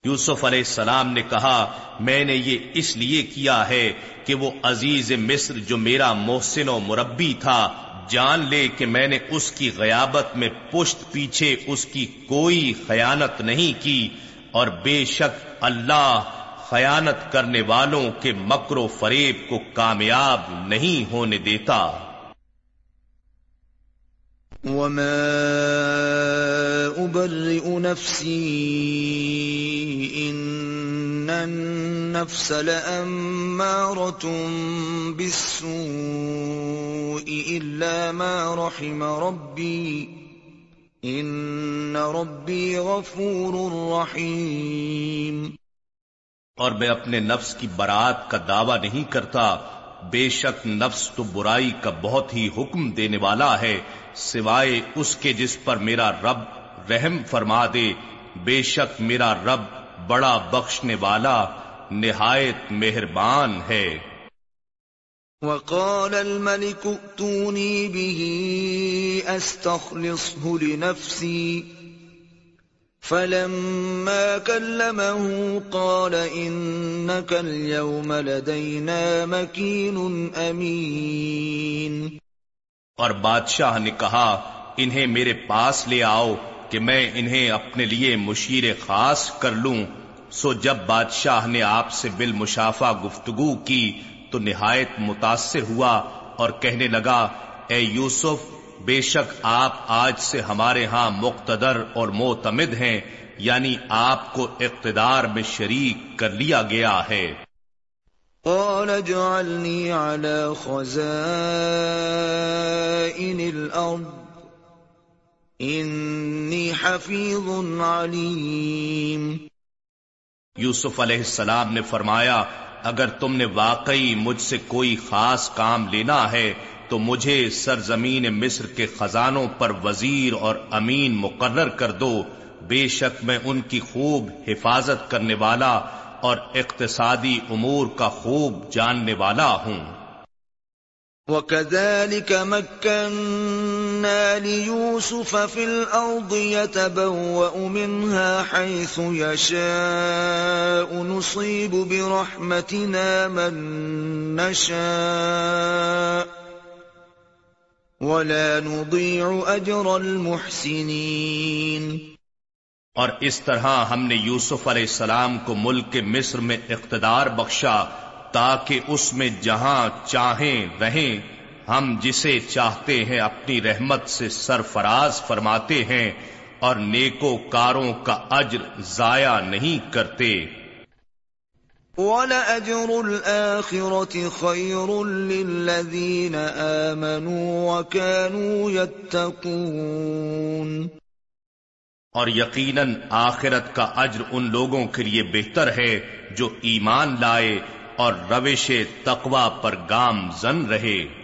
[SPEAKER 2] یوسف علیہ السلام نے کہا، میں نے یہ اس لیے کیا ہے کہ وہ عزیز مصر جو میرا محسن و مربی تھا، جان لے کہ میں نے اس کی غیابت میں پشت پیچھے اس کی کوئی خیانت نہیں کی، اور بے شک اللہ خیانت کرنے والوں کے مکر و فریب کو کامیاب نہیں ہونے دیتا۔
[SPEAKER 1] وما أبرئ نفسي إن النفس لأمارة بالسوء إلا ما رحم ربي إن ربي غفور رحيم
[SPEAKER 2] اور میں اپنے نفس کی برات کا دعویٰ نہیں کرتا، بے شک نفس تو برائی کا بہت ہی حکم دینے والا ہے، سوائے اس کے جس پر میرا رب رحم فرما دے۔ بے شک میرا رب بڑا بخشنے والا، نہایت مہربان ہے۔
[SPEAKER 1] وقال الملك ائتوني به استخلصه لنفسي۔ فلما كلمه قال إنك اليوم لدينا مكين أمين.
[SPEAKER 2] اور بادشاہ نے کہا، انہیں میرے پاس لے آؤ کہ میں انہیں اپنے لیے مشیر خاص کر لوں۔ سو جب بادشاہ نے آپ سے بالمشافہ گفتگو کی تو نہایت متاثر ہوا اور کہنے لگا، اے یوسف بے شک آپ آج سے ہمارے ہاں مقتدر اور معتمد ہیں یعنی آپ کو اقتدار میں شریک کر لیا گیا ہے۔
[SPEAKER 1] قال جعلني على خزائن الأرض إني حفيظ عليم
[SPEAKER 2] یوسف علیہ السلام نے فرمایا اگر تم نے واقعی مجھ سے کوئی خاص کام لینا ہے تو مجھے سرزمین مصر کے خزانوں پر وزیر اور امین مقرر کر دو۔ بے شک میں ان کی خوب حفاظت کرنے والا اور اقتصادی امور کا خوب جاننے والا ہوں۔
[SPEAKER 1] وَكَذَلِكَ مَكَّنَّا لِيُوسُفَ فِي الْأَرْضِ يَتَبَوَّأُ مِنْهَا حَيْثُ يَشَاءُ۔ نُصِيبُ بِرَحْمَتِنَا مَن نَّشَاءُ۔ ولا نضيع اجر المحسنين۔
[SPEAKER 2] اور اس طرح ہم نے یوسف علیہ السلام کو ملک کے مصر میں اقتدار بخشا تاکہ اس میں جہاں چاہیں رہیں ہم جسے چاہتے ہیں اپنی رحمت سے سرفراز فرماتے ہیں اور نیکو کاروں کا اجر ضائع نہیں کرتے۔
[SPEAKER 1] وَلَأَجْرُ الْآخِرَةِ خَيْرٌ لِّلَّذِينَ آمَنُوا وَكَانُوا يَتَّقُونَ.
[SPEAKER 2] اور یقیناً آخرت کا اجر ان لوگوں کے لیے بہتر ہے جو ایمان لائے اور روش تقوا پر گام زن رہے۔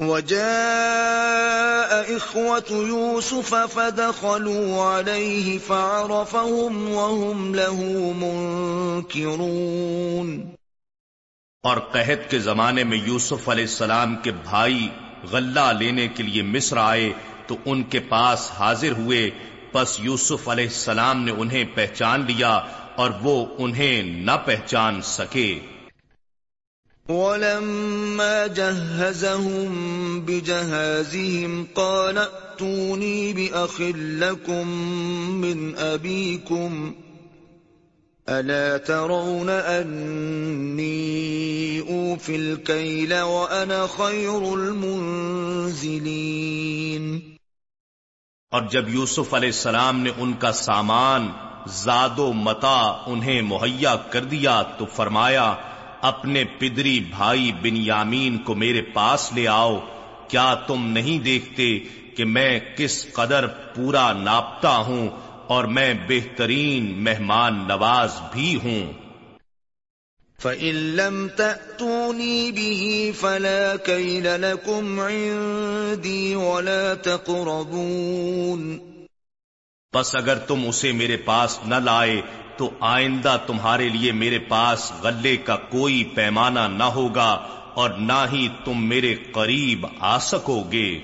[SPEAKER 1] وجاء إخوة يوسف فدخلوا عليه فعرفهم وهم له منكرون.
[SPEAKER 2] اور قحط کے زمانے میں یوسف علیہ السلام کے بھائی غلہ لینے کے لیے مصر آئے تو ان کے پاس حاضر ہوئے، پس یوسف علیہ السلام نے انہیں پہچان لیا اور وہ انہیں نہ پہچان سکے۔
[SPEAKER 1] ولما جهزهم بجهازهم قال ائتوني بأخ لكم من أبيكم ألا ترون أني أوفي الكيل وأنا خير المنزلين
[SPEAKER 2] اور جب یوسف علیہ السلام نے ان کا سامان، زاد و متا انہیں مہیا کر دیا تو فرمایا اپنے پدری بھائی بن یامین کو میرے پاس لے آؤ۔ کیا تم نہیں دیکھتے کہ میں کس قدر پورا ناپتا ہوں اور میں بہترین مہمان نواز بھی ہوں؟
[SPEAKER 1] فَإِن لَّمْ تَأْتُونِي بِهِ فَلَا كَيْلَ لَكُمْ عِندِي وَلَا تَقْرَبُونَ۔
[SPEAKER 2] پس اگر تم اسے میرے پاس نہ لائے تو آئندہ تمہارے لیے میرے پاس غلے کا کوئی پیمانہ نہ ہوگا اور نہ ہی تم میرے قریب آ سکو گے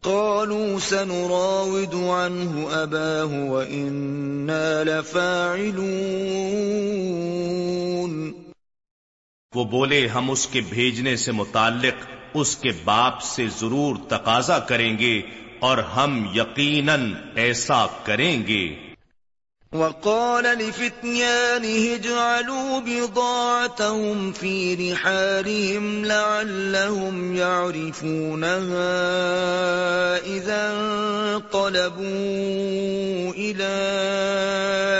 [SPEAKER 1] قالوا سنراود عنه أباه وإنا لفاعلون۔
[SPEAKER 2] وہ بولے ہم اس کے بھیجنے سے متعلق اس کے باپ سے ضرور تقاضا کریں گے اور ہم یقیناً ایسا کریں گے۔
[SPEAKER 1] وقال لفتيانه اجعلوا بضاعتهم في رحالهم لعلهم يعرفونها إذا انقلبوا إلى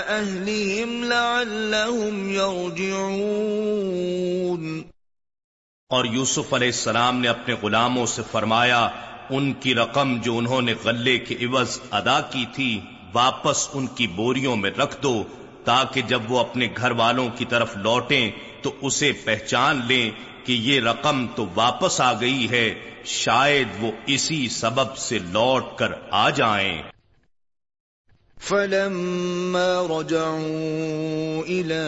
[SPEAKER 1] أهلهم لعلهم يرجعون.
[SPEAKER 2] اور یوسف علیہ السلام نے اپنے غلاموں سے فرمایا، ان کی رقم جو انہوں نے غلے کے عوض ادا کی تھی واپس ان کی بوریوں میں رکھ دو تاکہ جب وہ اپنے گھر والوں کی طرف لوٹیں تو اسے پہچان لیں کہ یہ رقم تو واپس آ گئی ہے، شاید وہ اسی سبب سے لوٹ کر آ جائیں۔
[SPEAKER 1] فلما رجعوا إلى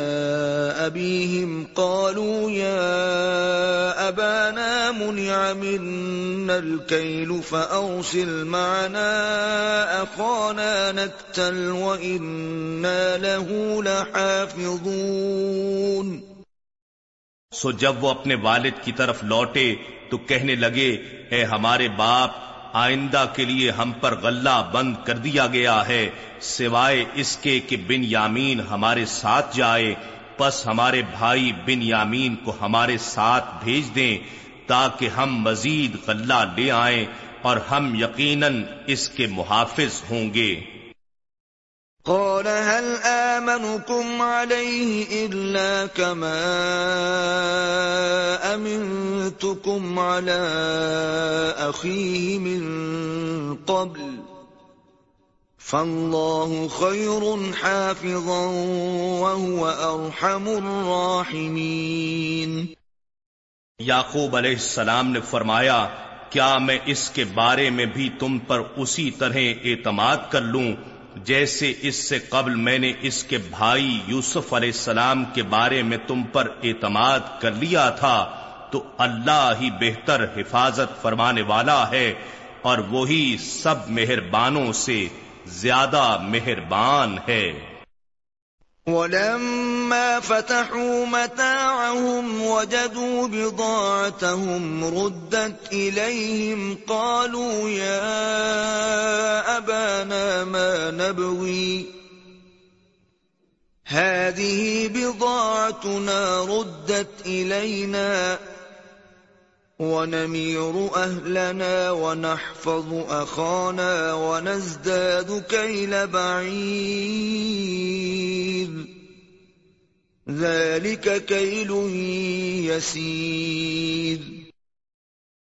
[SPEAKER 1] أبيهم قالوا يا أبانا منع منا الكيل فأرسل معنا أخانا نكتل وإنا له لحافظون.
[SPEAKER 2] سو جب وہ اپنے والد کی طرف لوٹے تو کہنے لگے، اے ہمارے باپ آئندہ کے لیے ہم پر غلہ بند کر دیا گیا ہے، سوائے اس کے کہ بن یامین ہمارے ساتھ جائے، پس ہمارے بھائی بن یامین کو ہمارے ساتھ بھیج دیں، تاکہ ہم مزید غلہ لے آئیں اور ہم یقیناً اس کے محافظ ہوں گے۔
[SPEAKER 1] قال هل آمنكم عليه إلا كما أمنتكم على أخيه من قبل فالله خير حافظا وهو أرحم الراحمين
[SPEAKER 2] یعقوب علیہ السلام نے فرمایا، کیا میں اس کے بارے میں بھی تم پر اسی طرح اعتماد کر لوں؟ جیسے اس سے قبل میں نے اس کے بھائی یوسف علیہ السلام کے بارے میں تم پر اعتماد کر لیا تھا، تو اللہ ہی بہتر حفاظت فرمانے والا ہے اور وہی سب مہربانوں سے زیادہ مہربان ہے۔
[SPEAKER 1] ولما فتحوا متاعهم وجدوا بضاعتهم ردت إليهم قالوا يا أبانا ما نبغي هذه بضاعتنا ردت إلينا ونمير أهلنا ونحفظ أخانا ونزداد كيل بعير. ذلك كيل يسير.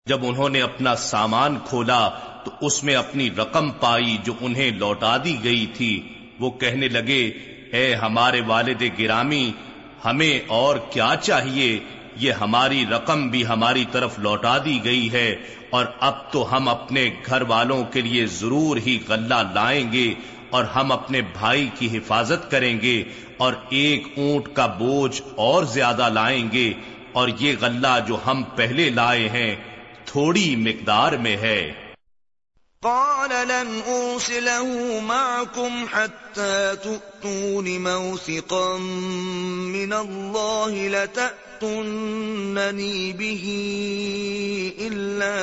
[SPEAKER 2] جب انہوں نے اپنا سامان کھولا تو اس میں اپنی رقم پائی جو انہیں لوٹا دی گئی تھی، وہ کہنے لگے، اے ہمارے والد گرامی، ہمیں اور کیا چاہیے؟ یہ ہماری رقم بھی ہماری طرف لوٹا دی گئی ہے اور اب تو ہم اپنے گھر والوں کے لیے ضرور ہی غلہ لائیں گے اور ہم اپنے بھائی کی حفاظت کریں گے اور ایک اونٹ کا بوجھ اور زیادہ لائیں گے اور یہ غلہ جو ہم پہلے لائے ہیں تھوڑی مقدار میں ہے۔
[SPEAKER 1] قال لن أرسله معكم حتى تؤتون موثقا من الله لتأتنني به إلا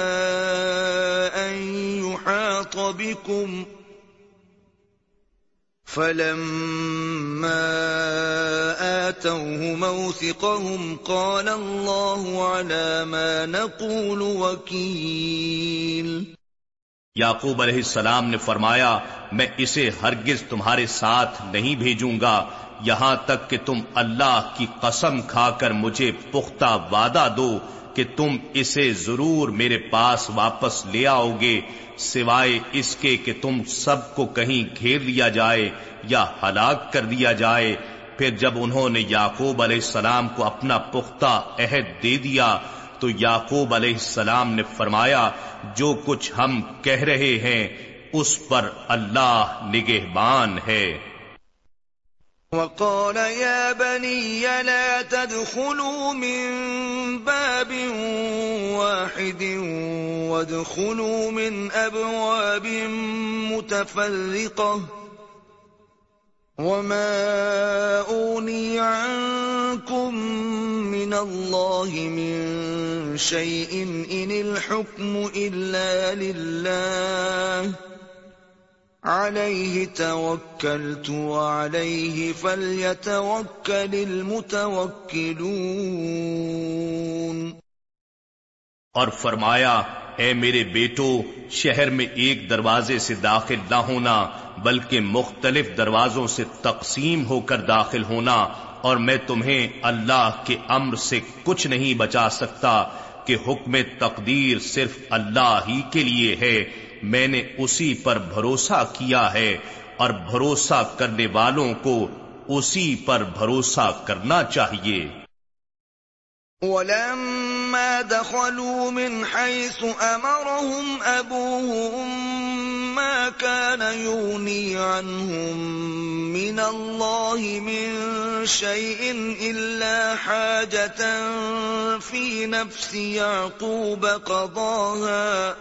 [SPEAKER 1] أن يحاط بكم فلما آتوه موثقهم قال الله على ما نقول وكيل
[SPEAKER 2] یعقوب علیہ السلام نے فرمایا، میں اسے ہرگز تمہارے ساتھ نہیں بھیجوں گا، یہاں تک کہ تم اللہ کی قسم کھا کر مجھے پختہ وعدہ دو کہ تم اسے ضرور میرے پاس واپس لے آؤ گے، سوائے اس کے کہ تم سب کو کہیں گھیر لیا جائے یا ہلاک کر دیا جائے۔ پھر جب انہوں نے یعقوب علیہ السلام کو اپنا پختہ عہد دے دیا تو یعقوب علیہ السلام نے فرمایا، جو کچھ ہم کہہ رہے ہیں، اس پر اللہ نگہبان ہے۔
[SPEAKER 1] وقال يا بني لا تدخلوا من باب واحد وادخلوا من أبواب متفرقة. وما أوني عنكم من الله من شيء إن الحكم إلا لله عليه توكلت وعليه فليتوكل المتوكلون
[SPEAKER 2] اور فرمایا اے میرے بیٹو، شہر میں ایک دروازے سے داخل نہ ہونا، بلکہ مختلف دروازوں سے تقسیم ہو کر داخل ہونا، اور میں تمہیں اللہ کے امر سے کچھ نہیں بچا سکتا کہ حکم تقدیر صرف اللہ ہی کے لیے ہے۔ میں نے اسی پر بھروسہ کیا ہے، اور بھروسہ کرنے والوں کو اسی پر بھروسہ کرنا چاہیے۔
[SPEAKER 1] ولما دخلوا من حيث أمرهم أبوهم ما كان يغني عنهم من الله من شيء إلا حاجة في نفس يعقوب قضاها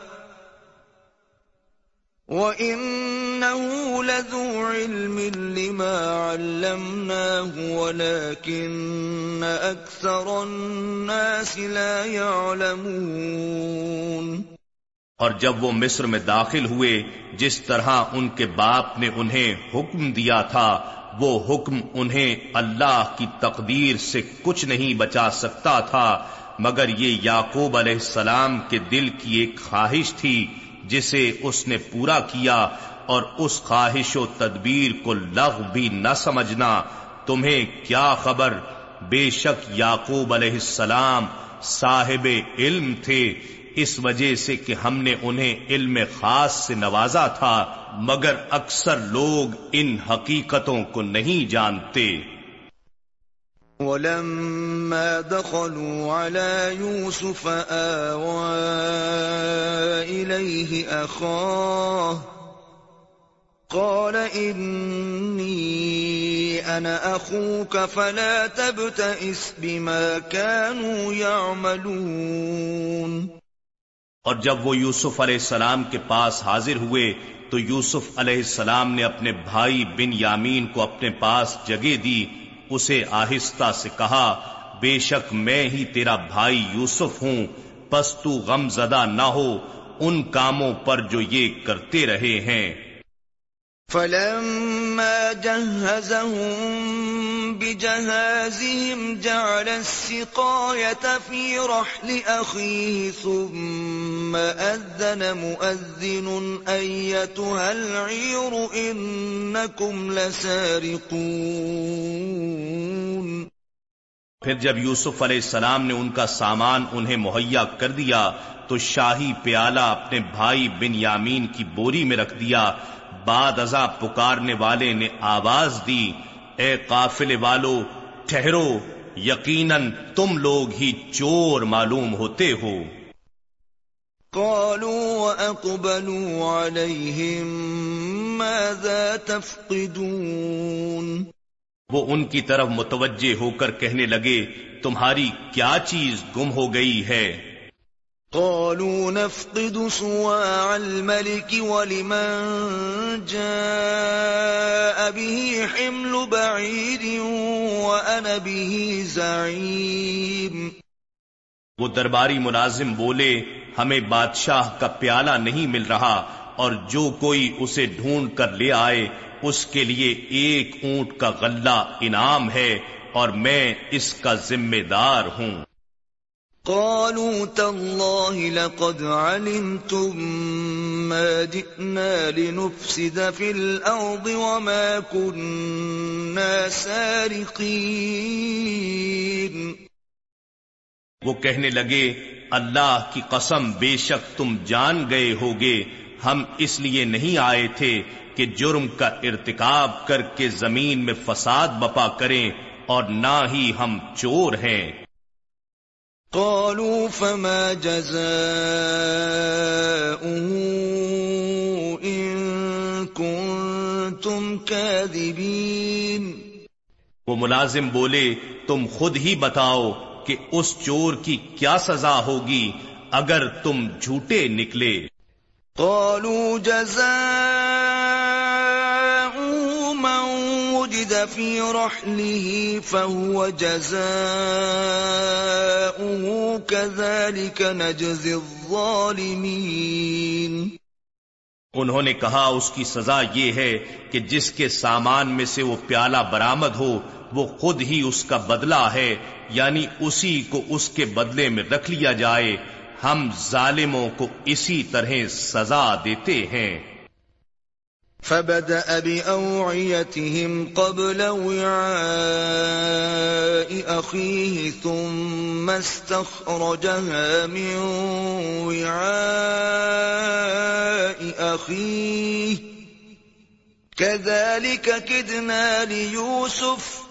[SPEAKER 1] وَإِنَّهُ لَذُو عِلْمٍ لِمَا عَلَّمْنَاهُ وَلَكِنَّ أَكْثَرَ النَّاسِ لَا يَعْلَمُونَ
[SPEAKER 2] اور جب وہ مصر میں داخل ہوئے، جس طرح ان کے باپ نے انہیں حکم دیا تھا، وہ حکم انہیں اللہ کی تقدیر سے کچھ نہیں بچا سکتا تھا، مگر یہ یعقوب علیہ السلام کے دل کی ایک خواہش تھی جسے اس نے پورا کیا اور اس خواہش و تدبیر کو لغ بھی نہ سمجھنا، تمہیں کیا خبر؟ بے شک یعقوب علیہ السلام صاحب علم تھے، اس وجہ سے کہ ہم نے انہیں علم خاص سے نوازا تھا، مگر اکثر لوگ ان حقیقتوں کو نہیں جانتے۔
[SPEAKER 1] ولما دخلوا على يوسف آوى إليه أخاه قال إني أنا أخوك فلا تبتئس بما كانوا يعملون
[SPEAKER 2] اور جب وہ یوسف علیہ السلام کے پاس حاضر ہوئے تو یوسف علیہ السلام نے اپنے بھائی بن یامین کو اپنے پاس جگہ دی اسے آہستہ سے کہا، بے شک میں ہی تیرا بھائی یوسف ہوں، پس تو غم زدہ نہ ہو، ان کاموں پر جو یہ کرتے رہے ہیں۔
[SPEAKER 1] فلما جهزهم بجهازهم جعل السقاية في رحل أخيه ثم أذن مؤذن أيتها العير إنكم لسارقون.
[SPEAKER 2] پھر جب یوسف علیہ السلام نے ان کا سامان انہیں مہیا کر دیا تو شاہی پیالہ اپنے بھائی بن یامین کی بوری میں رکھ دیا بعد ازا پکارنے والے نے آواز دی اے قافلے والو ٹھہرو یقیناً تم لوگ ہی چور معلوم ہوتے ہو۔
[SPEAKER 1] قالوا وأقبلوا عليهم ماذا تفقدون؟
[SPEAKER 2] وہ ان کی طرف متوجہ ہو کر کہنے لگے تمہاری کیا چیز گم ہو گئی ہے؟
[SPEAKER 1] قالوا نفقد صواع الملك ولمن جاء به حمل بعير وأنا به زعيم۔
[SPEAKER 2] وہ درباری ملازم بولے، ہمیں بادشاہ کا پیالہ نہیں مل رہا اور جو کوئی اسے ڈھونڈ کر لے آئے، اس کے لیے ایک اونٹ کا غلہ انعام ہے اور میں اس کا ذمہ دار ہوں۔
[SPEAKER 1] قالوا تالله لقد علمتم ما جئنا لنفسد في الأرض وما كنا سارقين.
[SPEAKER 2] وہ کہنے لگے، اللہ کی قسم بے شک تم جان گئے ہوگے، ہم اس لیے نہیں آئے تھے کہ جرم کا ارتکاب کر کے زمین میں فساد بپا کریں اور نہ ہی ہم چور ہیں۔
[SPEAKER 1] قالوا فما إن كنتم كاذبين
[SPEAKER 2] وہ ملازم بولے تم خود ہی بتاؤ کہ اس چور کی کیا سزا ہوگی اگر تم جھوٹے نکلے۔
[SPEAKER 1] قالوا جزاء من وجد في رحله فهو جزاؤه كذلك نجزي الظالمين۔
[SPEAKER 2] انہوں نے کہا، اس کی سزا یہ ہے کہ جس کے سامان میں سے وہ پیالہ برامد ہو، وہ خود ہی اس کا بدلہ ہے یعنی اسی کو اس کے بدلے میں رکھ لیا جائے۔ ہم ظالموں کو اسی طرح سزا دیتے ہیں۔
[SPEAKER 1] فبدأ بأوعيتهم قبل وعاء أخيه ثم استخرجها من وعاء أخيه. كذلك كدنا ليوسف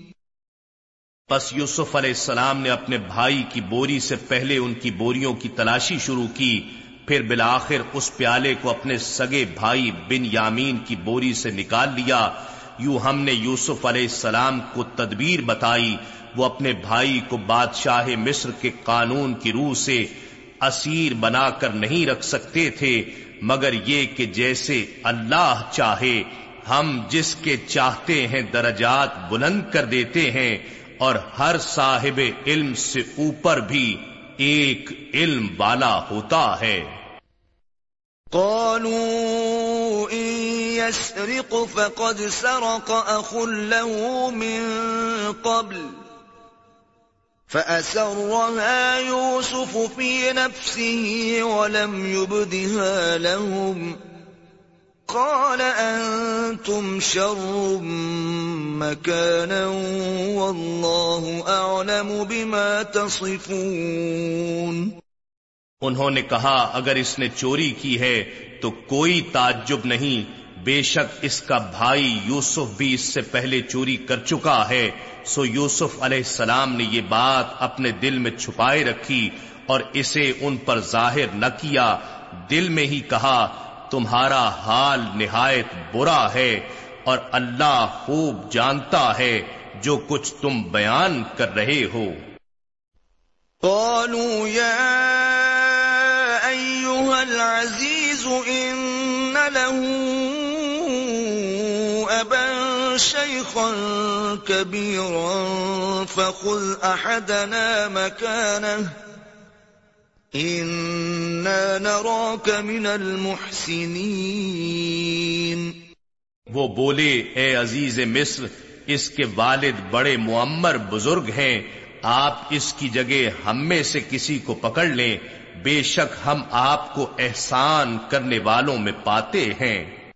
[SPEAKER 2] پس یوسف علیہ السلام نے اپنے بھائی کی بوری سے پہلے ان کی بوریوں کی تلاشی شروع کی، پھر بالآخر اس پیالے کو اپنے سگے بھائی بن یامین کی بوری سے نکال لیا۔ یوں ہم نے یوسف علیہ السلام کو تدبیر بتائی، وہ اپنے بھائی کو بادشاہ مصر کے قانون کی روح سے اسیر بنا کر نہیں رکھ سکتے تھے، مگر یہ کہ جیسے اللہ چاہے، ہم جس کے چاہتے ہیں درجات بلند کر دیتے ہیں اور ہر صاحب علم سے اوپر بھی ایک علم والا ہوتا ہے۔
[SPEAKER 1] قالوا إن يسرق فقد سرق أخ له من قبل فأسرها يوسف في نفسه ولم يبدها لهم قال أنتم شر مكانا والله أعلم بما تصفون.
[SPEAKER 2] انہوں نے کہا، اگر اس نے چوری کی ہے تو کوئی تعجب نہیں، بے شک اس کا بھائی یوسف بھی اس سے پہلے چوری کر چکا ہے۔ سو یوسف علیہ السلام نے یہ بات اپنے دل میں چھپائے رکھی اور اسے ان پر ظاہر نہ کیا۔ دل میں ہی کہا تمہارا حال نہایت برا ہے اور اللہ خوب جانتا ہے جو کچھ تم بیان کر رہے ہو۔
[SPEAKER 1] قالوا يا أيها العزيز إن له أبا شيخا كبيرا فخذ أحدنا مكانه إنا نراك من المحسنين۔
[SPEAKER 2] وہ بولے اے عزیز مصر اس کے والد بڑے معمر بزرگ ہیں آپ اس کی جگہ ہم میں سے کسی کو پکڑ لیں بے شک ہم آپ کو احسان کرنے والوں میں پاتے ہیں۔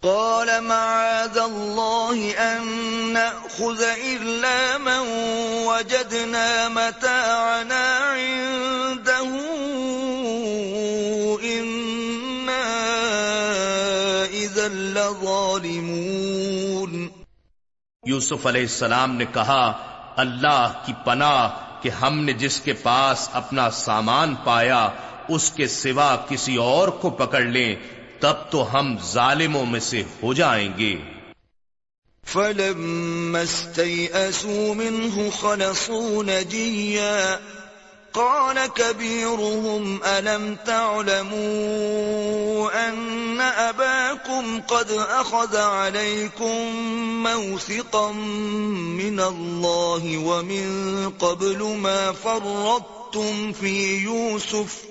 [SPEAKER 1] قال معاذ الله أن نأخذ إلا من وجدنا متاعنا عنده إذا لظالمون
[SPEAKER 2] یوسف علیہ السلام نے کہا اللہ کی پناہ کہ ہم نے جس کے پاس اپنا سامان پایا اس کے سوا کسی اور کو پکڑ لیں تب تو ہم ظالموں میں سے ہو جائیں گے۔
[SPEAKER 1] فلما استيئسوا منه خلصوا نجيا۔ قال كبيرهم، ألم تعلموا أن أباكم قد أخذ عليكم موثقا من الله ومن قبل ما فرطتم في يوسف؟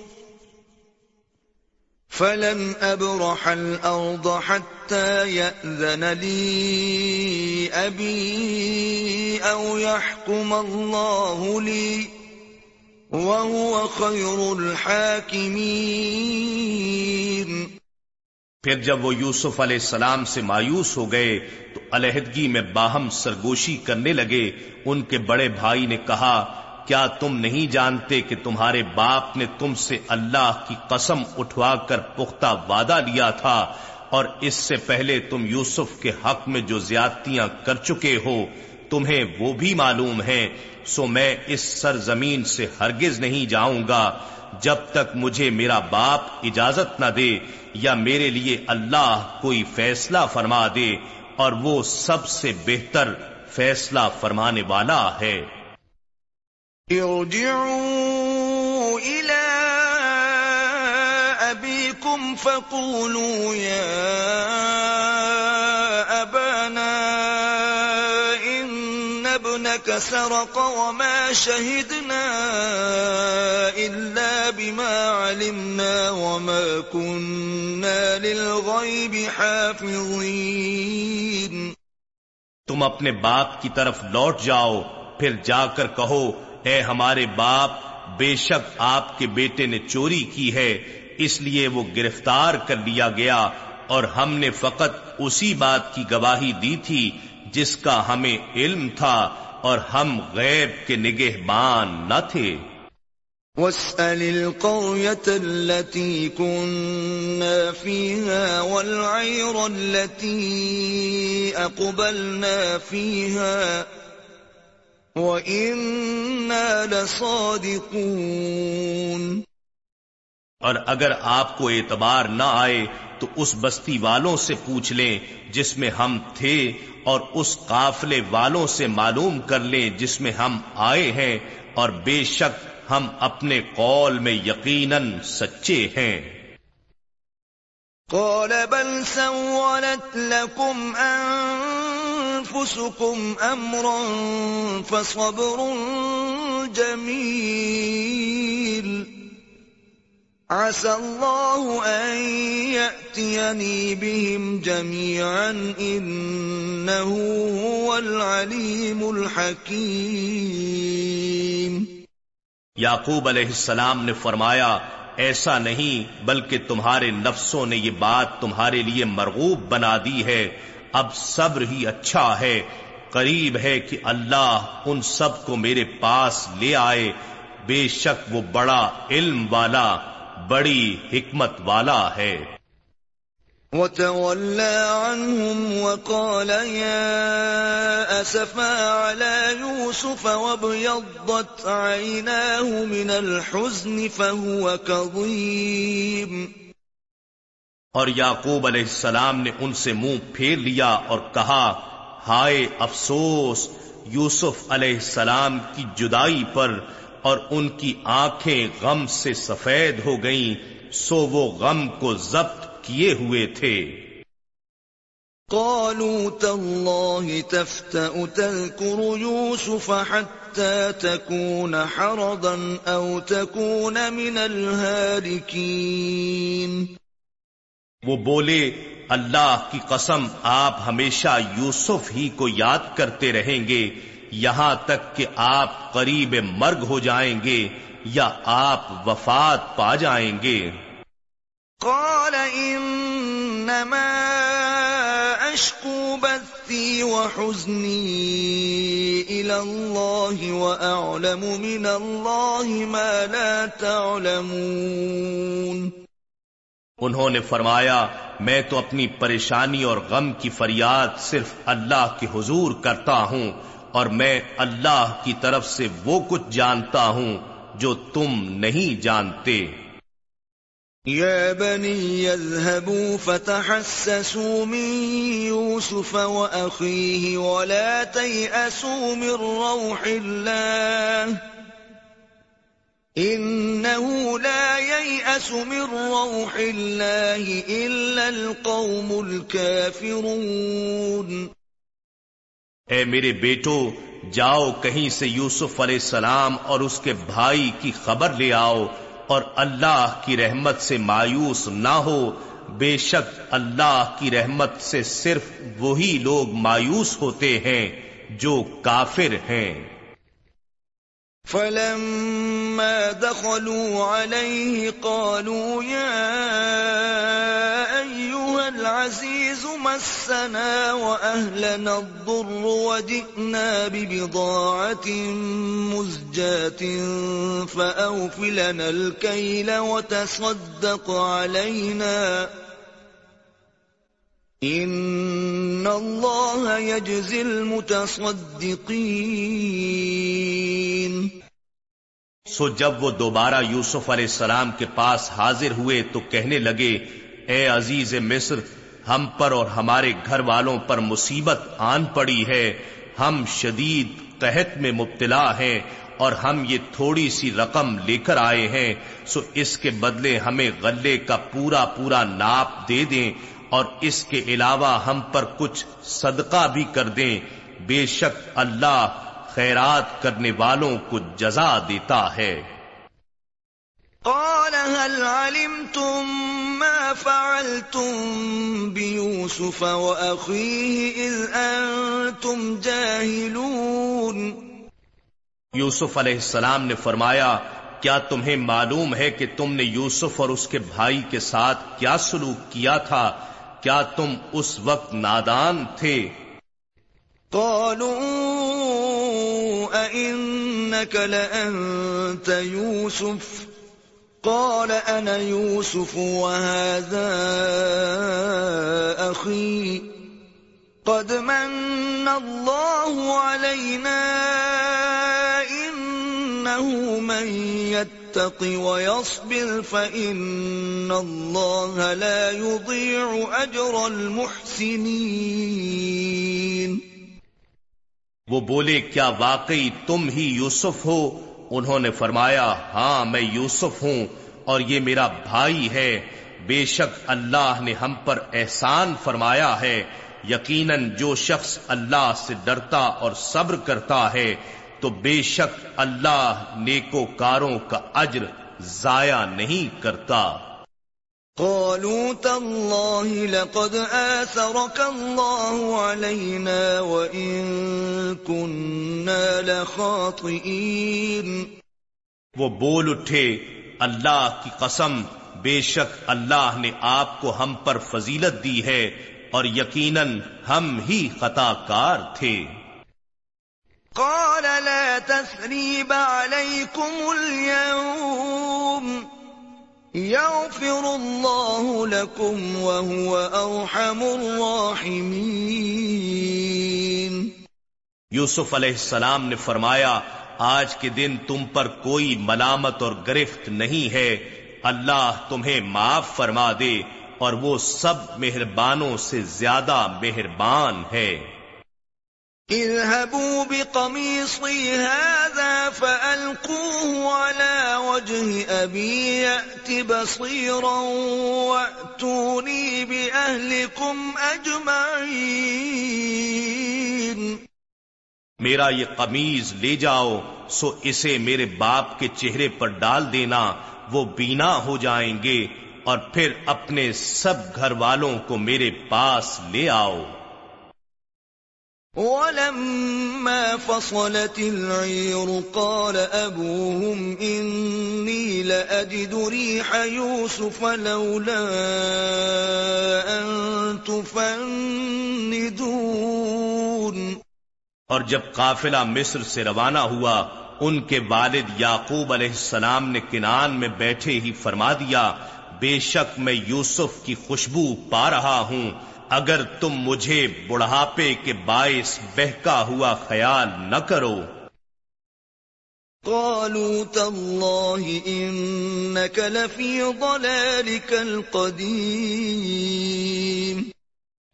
[SPEAKER 1] فلن أبرح الأرض حتى يأذن لي أبي أو يحكم الله لي.
[SPEAKER 2] پھر جب وہ یوسف علیہ السلام سے مایوس ہو گئے تو علیحدگی میں باہم سرگوشی کرنے لگے۔ ان کے بڑے بھائی نے کہا، کیا تم نہیں جانتے کہ تمہارے باپ نے تم سے اللہ کی قسم اٹھوا کر پختہ وعدہ لیا تھا؟ اور اس سے پہلے تم یوسف کے حق میں جو زیادتیاں کر چکے ہو، تمہیں وہ بھی معلوم ہے سو میں اس سرزمین سے ہرگز نہیں جاؤں گا جب تک مجھے میرا باپ اجازت نہ دے یا میرے لیے اللہ کوئی فیصلہ فرما دے اور وہ سب سے بہتر فیصلہ فرمانے والا ہے۔
[SPEAKER 1] فقولوا ابنك سرق وما شهدنا إلا بما علمنا وما كنا للغيب حافظين.
[SPEAKER 2] تم اپنے باپ کی طرف لوٹ جاؤ، پھر جا کر کہو، اے ہمارے باپ، بے شک آپ کے بیٹے نے چوری کی ہے، اس لیے وہ گرفتار کر لیا گیا، اور ہم نے فقط اسی بات کی گواہی دی تھی جس کا ہمیں علم تھا۔ اور ہم غیب کے نگہبان نہ تھے۔
[SPEAKER 1] واسأل القرية التي كنا فيها والعير التي أقبلنا فيها وإنا لصادقون۔
[SPEAKER 2] اور اگر آپ کو اعتبار نہ آئے تو اس بستی والوں سے پوچھ لیں جس میں ہم تھے اور اس قافلے والوں سے معلوم کر لیں جس میں ہم آئے ہیں اور بے شک ہم اپنے قول میں یقیناً سچے ہیں۔
[SPEAKER 1] قال بل سولت لكم انفسكم امرا فصبر جميل عسى الله أن يأتيني بهم جميعا إنه هو العليم الحكيم.
[SPEAKER 2] یعقوب علیہ السلام نے فرمایا، ایسا نہیں، بلکہ تمہارے نفسوں نے یہ بات تمہارے لیے مرغوب بنا دی ہے۔ اب صبر ہی اچھا ہے۔ قریب ہے کہ اللہ ان سب کو میرے پاس لے آئے۔ بے شک وہ بڑا علم والا بڑی حکمت والا ہے۔
[SPEAKER 1] وتولى عنهم وقال يا أسفا على يوسف وابيضت عيناه من الحزن فهو كظيم۔
[SPEAKER 2] اور یعقوب علیہ السلام نے ان سے منہ پھیر لیا اور کہا ہائے افسوس یوسف علیہ السلام کی جدائی پر اور ان کی آنکھیں غم سے سفید ہو گئیں سو وہ غم کو ضبط کیے ہوئے تھے۔
[SPEAKER 1] قالوا تالله تفتأ تذكر يوسف حتى تكون حرضا أو تكون من الهاركين
[SPEAKER 2] وہ بولے اللہ کی قسم آپ ہمیشہ یوسف ہی کو یاد کرتے رہیں گے۔ یہاں تک کہ آپ قریب مرگ ہو جائیں گے یا آپ وفات پا جائیں گے۔
[SPEAKER 1] قال انما اشکو بثی وحزنی الى واعلم من اللہ ما لا تعلمون۔
[SPEAKER 2] انہوں نے فرمایا میں تو اپنی پریشانی اور غم کی فریاد صرف اللہ کے حضور کرتا ہوں۔ اور میں اللہ کی طرف سے وہ کچھ جانتا ہوں جو تم نہیں جانتے۔
[SPEAKER 1] يا بني يذهبوا فتحسسوا من يوسف وأخيه ولا تيأسوا من روح الله إنه لا ييأس من روح الله إلا القوم الكافرون
[SPEAKER 2] اے میرے بیٹو، جاؤ کہیں سے یوسف علیہ السلام اور اس کے بھائی کی خبر لے آؤ اور اللہ کی رحمت سے مایوس نہ ہو۔ بے شک اللہ کی رحمت سے صرف وہی لوگ مایوس ہوتے ہیں جو کافر ہیں۔
[SPEAKER 1] فلما دخلوا عليه قالوا يا مسنا وأهلنا الضر وجئنا ببضاعة مزجاة فأوفلنا الكيل وتصدق علينا ان اللہ یجزی المتصدقین
[SPEAKER 2] سو جب وہ دوبارہ یوسف علیہ السلام کے پاس حاضر ہوئے تو کہنے لگے، اے عزیز مصر ہم پر اور ہمارے گھر والوں پر مصیبت آن پڑی ہے۔ ہم شدید قحط میں مبتلا ہیں اور ہم یہ تھوڑی سی رقم لے کر آئے ہیں۔ سو اس کے بدلے ہمیں غلے کا پورا پورا ناپ دے دیں اور اس کے علاوہ ہم پر کچھ صدقہ بھی کر دیں۔ بے شک اللہ خیرات کرنے والوں کو جزا دیتا ہے۔
[SPEAKER 1] قال هل علمتم ما فعلتم بيوسف وأخيه إذ أنتم جاهلون؟
[SPEAKER 2] یوسف علیہ السلام نے فرمایا کیا تمہیں معلوم ہے کہ تم نے یوسف اور اس کے بھائی کے ساتھ کیا سلوک کیا تھا؟ کیا تم اس وقت نادان تھے؟
[SPEAKER 1] قالوا أئنك لأنت يوسف؟ قال أنا يوسف وهذا أخي قد من الله علينا إنه من يتق ويصبر فإن الله لا يضيع أجر المحسنين
[SPEAKER 2] وہ بولے، کیا واقعی تم ہی یوسف ہو؟ انہوں نے فرمایا ہاں میں یوسف ہوں اور یہ میرا بھائی ہے۔ بے شک اللہ نے ہم پر احسان فرمایا ہے۔ یقیناً جو شخص اللہ سے ڈرتا اور صبر کرتا ہے، تو بے شک اللہ نیکو کاروں کا اجر ضائع نہیں کرتا۔
[SPEAKER 1] قالوا تالله لقد آثرك الله علينا وإن كنا لخاطئين.
[SPEAKER 2] وہ بول اٹھے اللہ کی قسم بے شک اللہ نے آپ کو ہم پر فضیلت دی ہے اور یقیناً ہم ہی خطا کار تھے۔
[SPEAKER 1] قال لا تثريب عليكم اليوم. يغفر الله لكم وهو أرحم الراحمين
[SPEAKER 2] یوسف علیہ السلام نے فرمایا، آج کے دن تم پر کوئی ملامت اور گرفت نہیں ہے۔ اللہ تمہیں معاف فرما دے اور وہ سب مہربانوں سے زیادہ مہربان ہے۔
[SPEAKER 1] اذهبوا بقميصي هذا فألقوه على وجه أبي يأت بصيرا وأتوني بأهلكم أجمعين.
[SPEAKER 2] میرا یہ قمیض لے جاؤ، سو اسے میرے باپ کے چہرے پر ڈال دینا، وہ بینا ہو جائیں گے، اور پھر اپنے سب گھر والوں کو میرے پاس لے آؤ۔
[SPEAKER 1] ولما فصلت العير قال أبوهم إني لأجد ريح يوسف لولا أن تفندون.
[SPEAKER 2] اور جب قافلہ مصر سے روانہ ہوا، ان کے والد یعقوب علیہ السلام نے کنان میں بیٹھے ہی فرما دیا، بے شک میں یوسف کی خوشبو پا رہا ہوں۔ اگر تم مجھے بڑھاپے کے باعث بہکا ہوا خیال نہ کرو۔
[SPEAKER 1] قالوا تالله انك لفي ضلالك القديم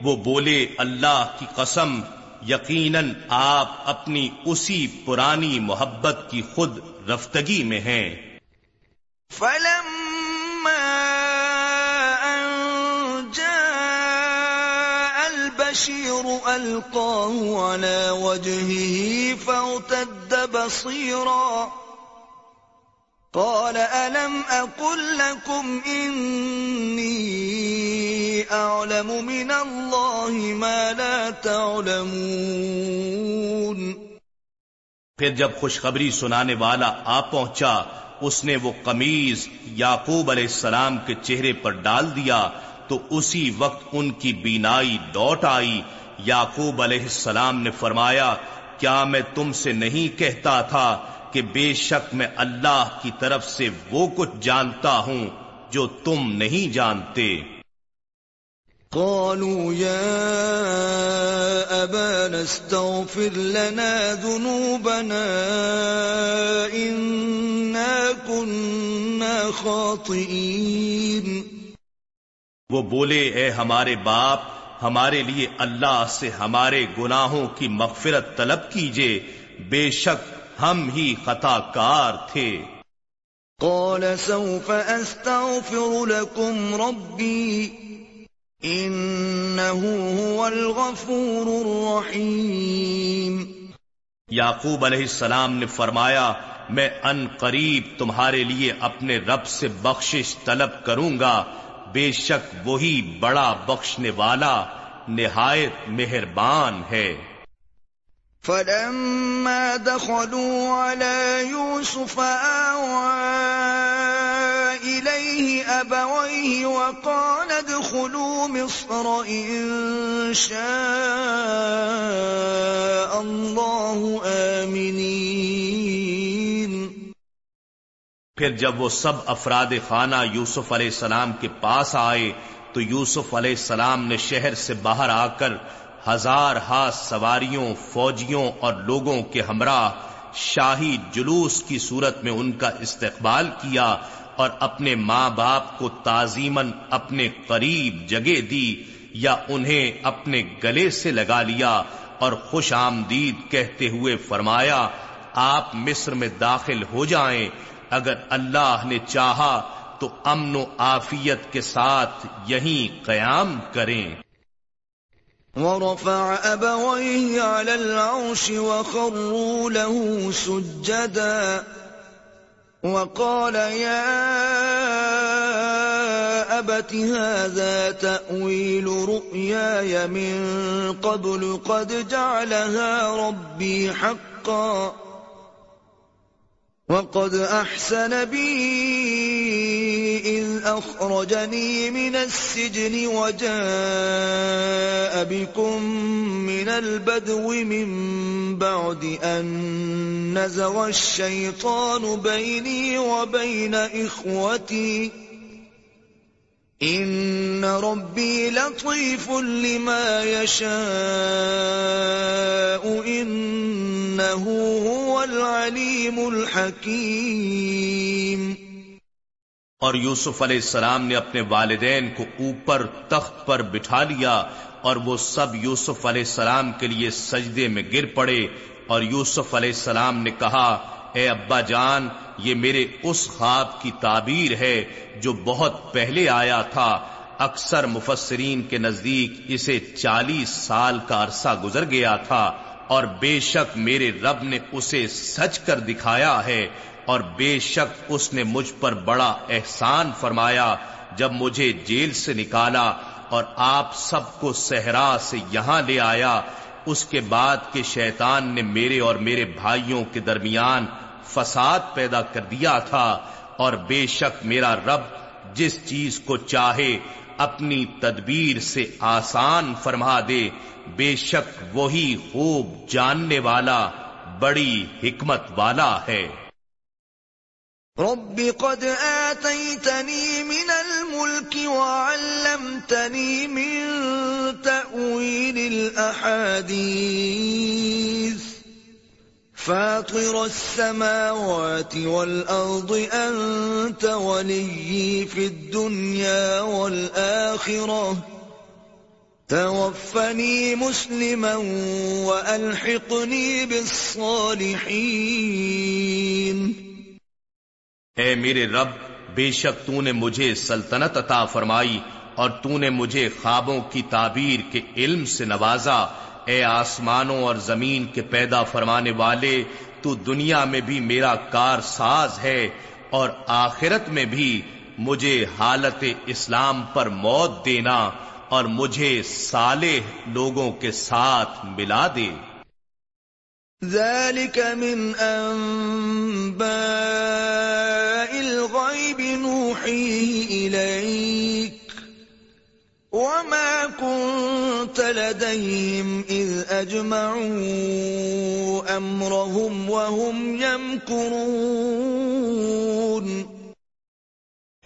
[SPEAKER 2] وہ بولے اللہ کی قسم یقیناً آپ اپنی اسی پرانی محبت کی خود رفتگی میں ہیں۔
[SPEAKER 1] فلما البشير القاه على وجهه فارتد بصيرا. قال الم اقل لكم اني اعلم من الله ما لا تعلمون؟
[SPEAKER 2] پھر جب خوشخبری سنانے والا آ پہنچا، اس نے وہ قمیض یعقوب علیہ السلام کے چہرے پر ڈال دیا تو اسی وقت ان کی بینائی لوٹ آئی۔ یعقوب علیہ السلام نے فرمایا، کیا میں تم سے نہیں کہتا تھا کہ بے شک میں اللہ کی طرف سے وہ کچھ جانتا ہوں جو تم نہیں جانتے؟
[SPEAKER 1] قالوا يا أبانا استغفر لنا ذنوبنا، إنا كنا خاطئين۔
[SPEAKER 2] وہ بولے اے ہمارے باپ ہمارے لیے اللہ سے ہمارے گناہوں کی مغفرت طلب کیجیے۔ بے شک ہم ہی خطا کار تھے۔
[SPEAKER 1] قال سوف أستغفر لكم ربي إنه هو الغفور الرحيم
[SPEAKER 2] یعقوب علیہ السلام نے فرمایا میں ان قریب تمہارے لیے اپنے رب سے بخشش طلب کروں گا۔ بے شک وہی بڑا بخشنے والا نہایت مہربان ہے۔
[SPEAKER 1] فلما دخلوا على يوسف آوى إليه أبويه وقال ادخلوا مصر إن شاء الله آمنين۔
[SPEAKER 2] پھر جب وہ سب افراد خانہ یوسف علیہ السلام کے پاس آئے، تو یوسف علیہ السلام نے شہر سے باہر آ کر ہزار ہاتھ سواریوں، فوجیوں اور لوگوں کے ہمراہ شاہی جلوس کی صورت میں ان کا استقبال کیا اور اپنے ماں باپ کو تعظیمن اپنے قریب جگہ دی یا انہیں اپنے گلے سے لگا لیا اور خوش آمدید کہتے ہوئے فرمایا، آپ مصر میں داخل ہو جائیں اگر اللہ نے چاہا تو امن و آفیت کے ساتھ یہیں قیام کریں۔
[SPEAKER 1] ورفع أبويه على العرش وخروا له سجدا وقال يا أبت هذا تأويل رؤياي من قبل قد جعلها ربي حقا وقد أحسن بي إذ أخرجني من السجن وجاء بكم من البدو من بعد أن نزغ الشيطان بيني وبين إخوتي ان ربی لطیف لما یشاء انہو هو العلیم الحکیم
[SPEAKER 2] اور یوسف علیہ السلام نے اپنے والدین کو اوپر تخت پر بٹھا لیا اور وہ سب یوسف علیہ السلام کے لیے سجدے میں گر پڑے اور یوسف علیہ السلام نے کہا اے ابا جان، یہ میرے اس خواب کی تعبیر ہے جو بہت پہلے آیا تھا۔ اکثر مفسرین کے نزدیک اسے چالیس سال کا عرصہ گزر گیا تھا اور بے شک میرے رب نے اسے سچ کر دکھایا ہے اور بے شک اس نے مجھ پر بڑا احسان فرمایا جب مجھے جیل سے نکالا اور آپ سب کو صحرا سے یہاں لے آیا۔ اس کے بعد کہ شیطان نے میرے اور میرے بھائیوں کے درمیان فساد پیدا کر دیا تھا اور بے شک میرا رب جس چیز کو چاہے اپنی تدبیر سے آسان فرما دے، بے شک وہی خوب جاننے والا، بڑی حکمت والا ہے۔
[SPEAKER 1] رب قد آتيتني من الملك وعلمتني من تأويل الأحاديث۔ فاطر السماوات والأرض أنت ولي في الدنيا والآخرة. توفني مسلما وألحقني بالصالحين.
[SPEAKER 2] اے میرے رب، بے شک تو نے مجھے سلطنت عطا فرمائی اور تو نے مجھے خوابوں کی تعبیر کے علم سے نوازا اے آسمانوں اور زمین کے پیدا فرمانے والے، تو دنیا میں بھی میرا کار ساز ہے اور آخرت میں بھی مجھے حالت اسلام پر موت دینا اور مجھے صالح لوگوں کے ساتھ ملا دے۔
[SPEAKER 1] ذلك من أنباء وما كنت لديهم إذ أجمعوا أمرهم وهم يمكرون.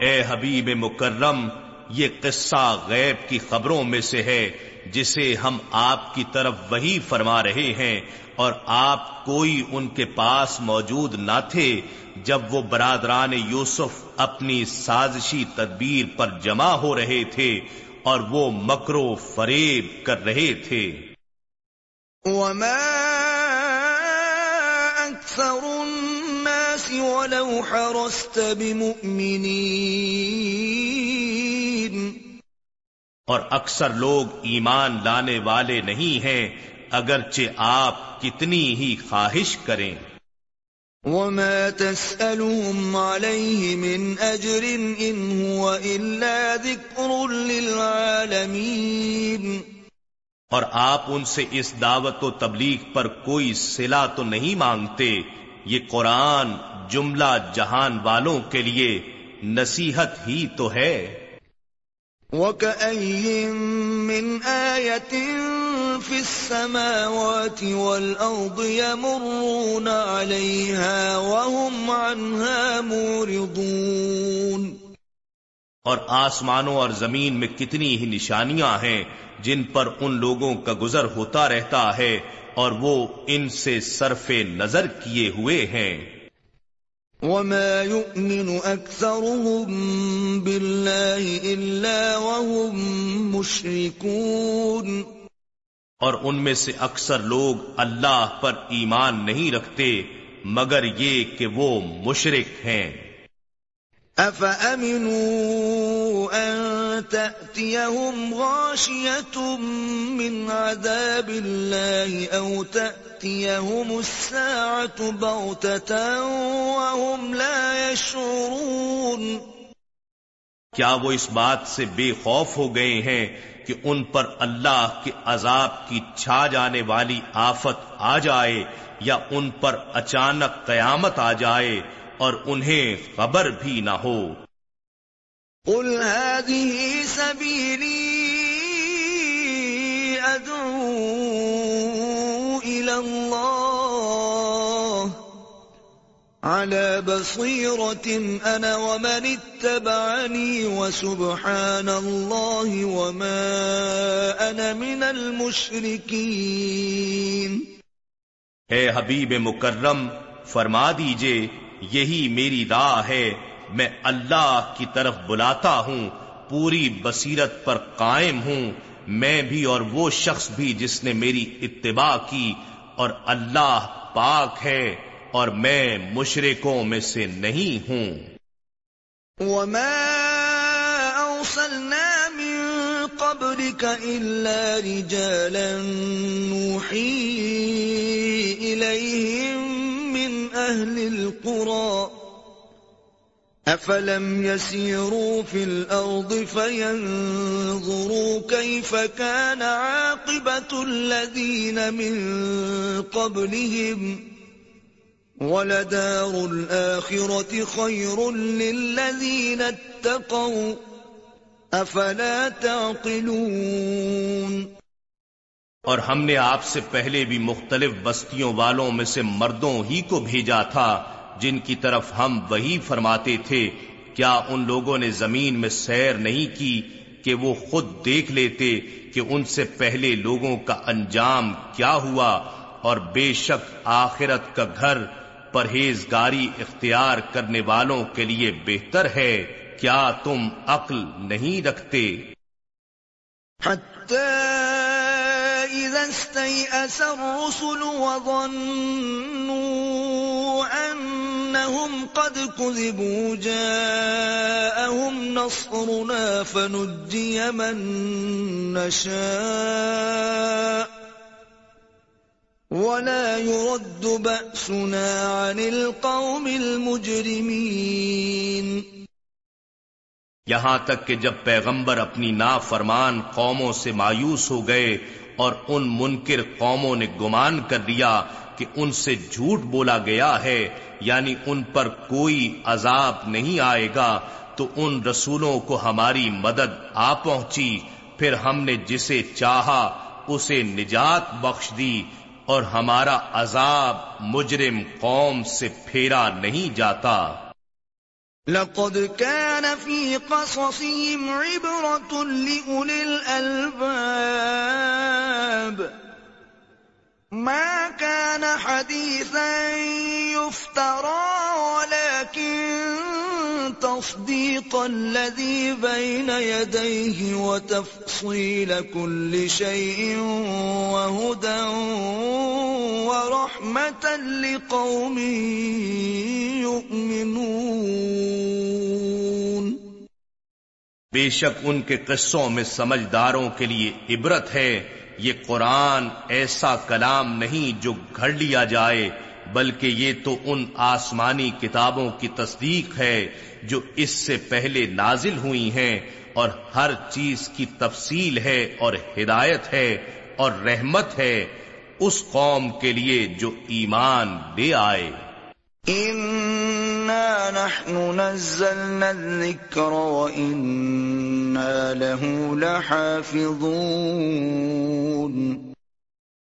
[SPEAKER 2] اے حبیب مکرم، یہ قصہ غیب کی خبروں میں سے ہے جسے ہم آپ کی طرف وہی فرما رہے ہیں اور آپ کوئی ان کے پاس موجود نہ تھے جب وہ برادران یوسف اپنی سازشی تدبیر پر جمع ہو رہے تھے اور وہ مکرو فریب کر رہے تھے۔
[SPEAKER 1] وما الناس ولو حرست
[SPEAKER 2] اور اکثر لوگ ایمان لانے والے نہیں ہیں اگرچہ آپ کتنی ہی خواہش کریں۔
[SPEAKER 1] وما تسألهم عليه من أجر إن هو إلا ذكر للعالمين
[SPEAKER 2] اور آپ ان سے اس دعوت و تبلیغ پر کوئی صلہ تو نہیں مانگتے، یہ قرآن جملہ جہان والوں کے لیے نصیحت ہی تو ہے۔
[SPEAKER 1] وَكَأَيٍّ مِّنْ آيَةٍ فِي السَّمَاوَاتِ وَالْأَرْضِ يَمُرُّونَ عَلَيْهَا وَهُمْ عَنْهَا مُورِضُونَ
[SPEAKER 2] اور آسمانوں اور زمین میں کتنی ہی نشانیاں ہیں جن پر ان لوگوں کا گزر ہوتا رہتا ہے اور وہ ان سے صرف نظر کیے ہوئے ہیں۔
[SPEAKER 1] وما يؤمن أكثرهم بالله إلا وهم مشركون
[SPEAKER 2] اور ان میں سے اکثر لوگ اللہ پر ایمان نہیں رکھتے، مگر یہ کہ وہ مشرک ہیں۔
[SPEAKER 1] أفأمنوا أن تأتيهم غاشية من عذاب الله أو تأتيهم الساعة بغتة وهم لا يشعرون؟
[SPEAKER 2] کیا وہ اس بات سے بے خوف ہو گئے ہیں کہ ان پر اللہ کے عذاب کی چھا جانے والی آفت آ جائے یا ان پر اچانک قیامت آ جائے اور انہیں خبر بھی نہ ہو۔
[SPEAKER 1] قل هذه سبيلي أدعو إلى الله على بصيرة أنا ومن اتبعني وسبحان الله وما أنا من المشركين۔
[SPEAKER 2] اے حبیب مکرم فرما دیجیے یہی میری راہ ہے، میں اللہ کی طرف بلاتا ہوں، پوری بصیرت پر قائم ہوں۔ میں بھی اور وہ شخص بھی جس نے میری اتباع کی اور اللہ پاک ہے اور میں مشرکوں میں سے نہیں ہوں۔
[SPEAKER 1] وما أرسلنا من قبلك إلا رجالا نوحي إليهم أهل القرى أفلم يسيروا في الأرض فينظروا كيف كان عاقبة الذين من قبلهم ولدار الآخرة خير للذين اتقوا أفلا تعقلون
[SPEAKER 2] اور ہم نے آپ سے پہلے بھی مختلف بستیوں والوں میں سے مردوں ہی کو بھیجا تھا، جن کی طرف ہم وہی فرماتے تھے، کیا ان لوگوں نے زمین میں سیر نہیں کی کہ وہ خود دیکھ لیتے کہ ان سے پہلے لوگوں کا انجام کیا ہوا اور بے شک آخرت کا گھر پرہیزگاری اختیار کرنے والوں کے لیے بہتر ہے، کیا تم عقل نہیں رکھتے؟
[SPEAKER 1] حتى إذا استيأس الرسل وظنوا أنهم قد كذبوا جاءهم نصرنا فنجي من نشاء ولا يرد بأسنا عن القوم المجرمين
[SPEAKER 2] یہاں تک کہ جب پیغمبر اپنی نافرمان قوموں سے مایوس ہو گئے اور ان منکر قوموں نے گمان کر لیا کہ ان سے جھوٹ بولا گیا ہے یعنی ان پر کوئی عذاب نہیں آئے گا، تو ان رسولوں کو ہماری مدد آ پہنچی، پھر ہم نے جسے چاہا اسے نجات بخش دی، اور ہمارا عذاب مجرم قوم سے پھیرا نہیں جاتا۔
[SPEAKER 1] لقد كان في قصصهم عبرة لأولي الألباب. ما كان حديثا يفترى ولكن تصديق الذي بين يديه وتفصيل كل شيء وهدى ورحمة لقوم يؤمنون.
[SPEAKER 2] بے شک ان کے قصوں میں سمجھداروں کے لیے عبرت ہے، یہ قرآن ایسا کلام نہیں جو گھڑ لیا جائے، بلکہ یہ تو ان آسمانی کتابوں کی تصدیق ہے۔ جو اس سے پہلے نازل ہوئی ہیں اور ہر چیز کی تفصیل ہے اور ہدایت ہے اور رحمت ہے اس قوم کے لیے جو ایمان لے آئے۔
[SPEAKER 1] إنا نحن نزلنا الذكر وإنا له لحافظون۔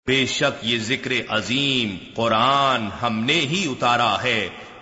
[SPEAKER 2] بے شک یہ ذکر عظیم قرآن ہم نے ہی اتارا ہے۔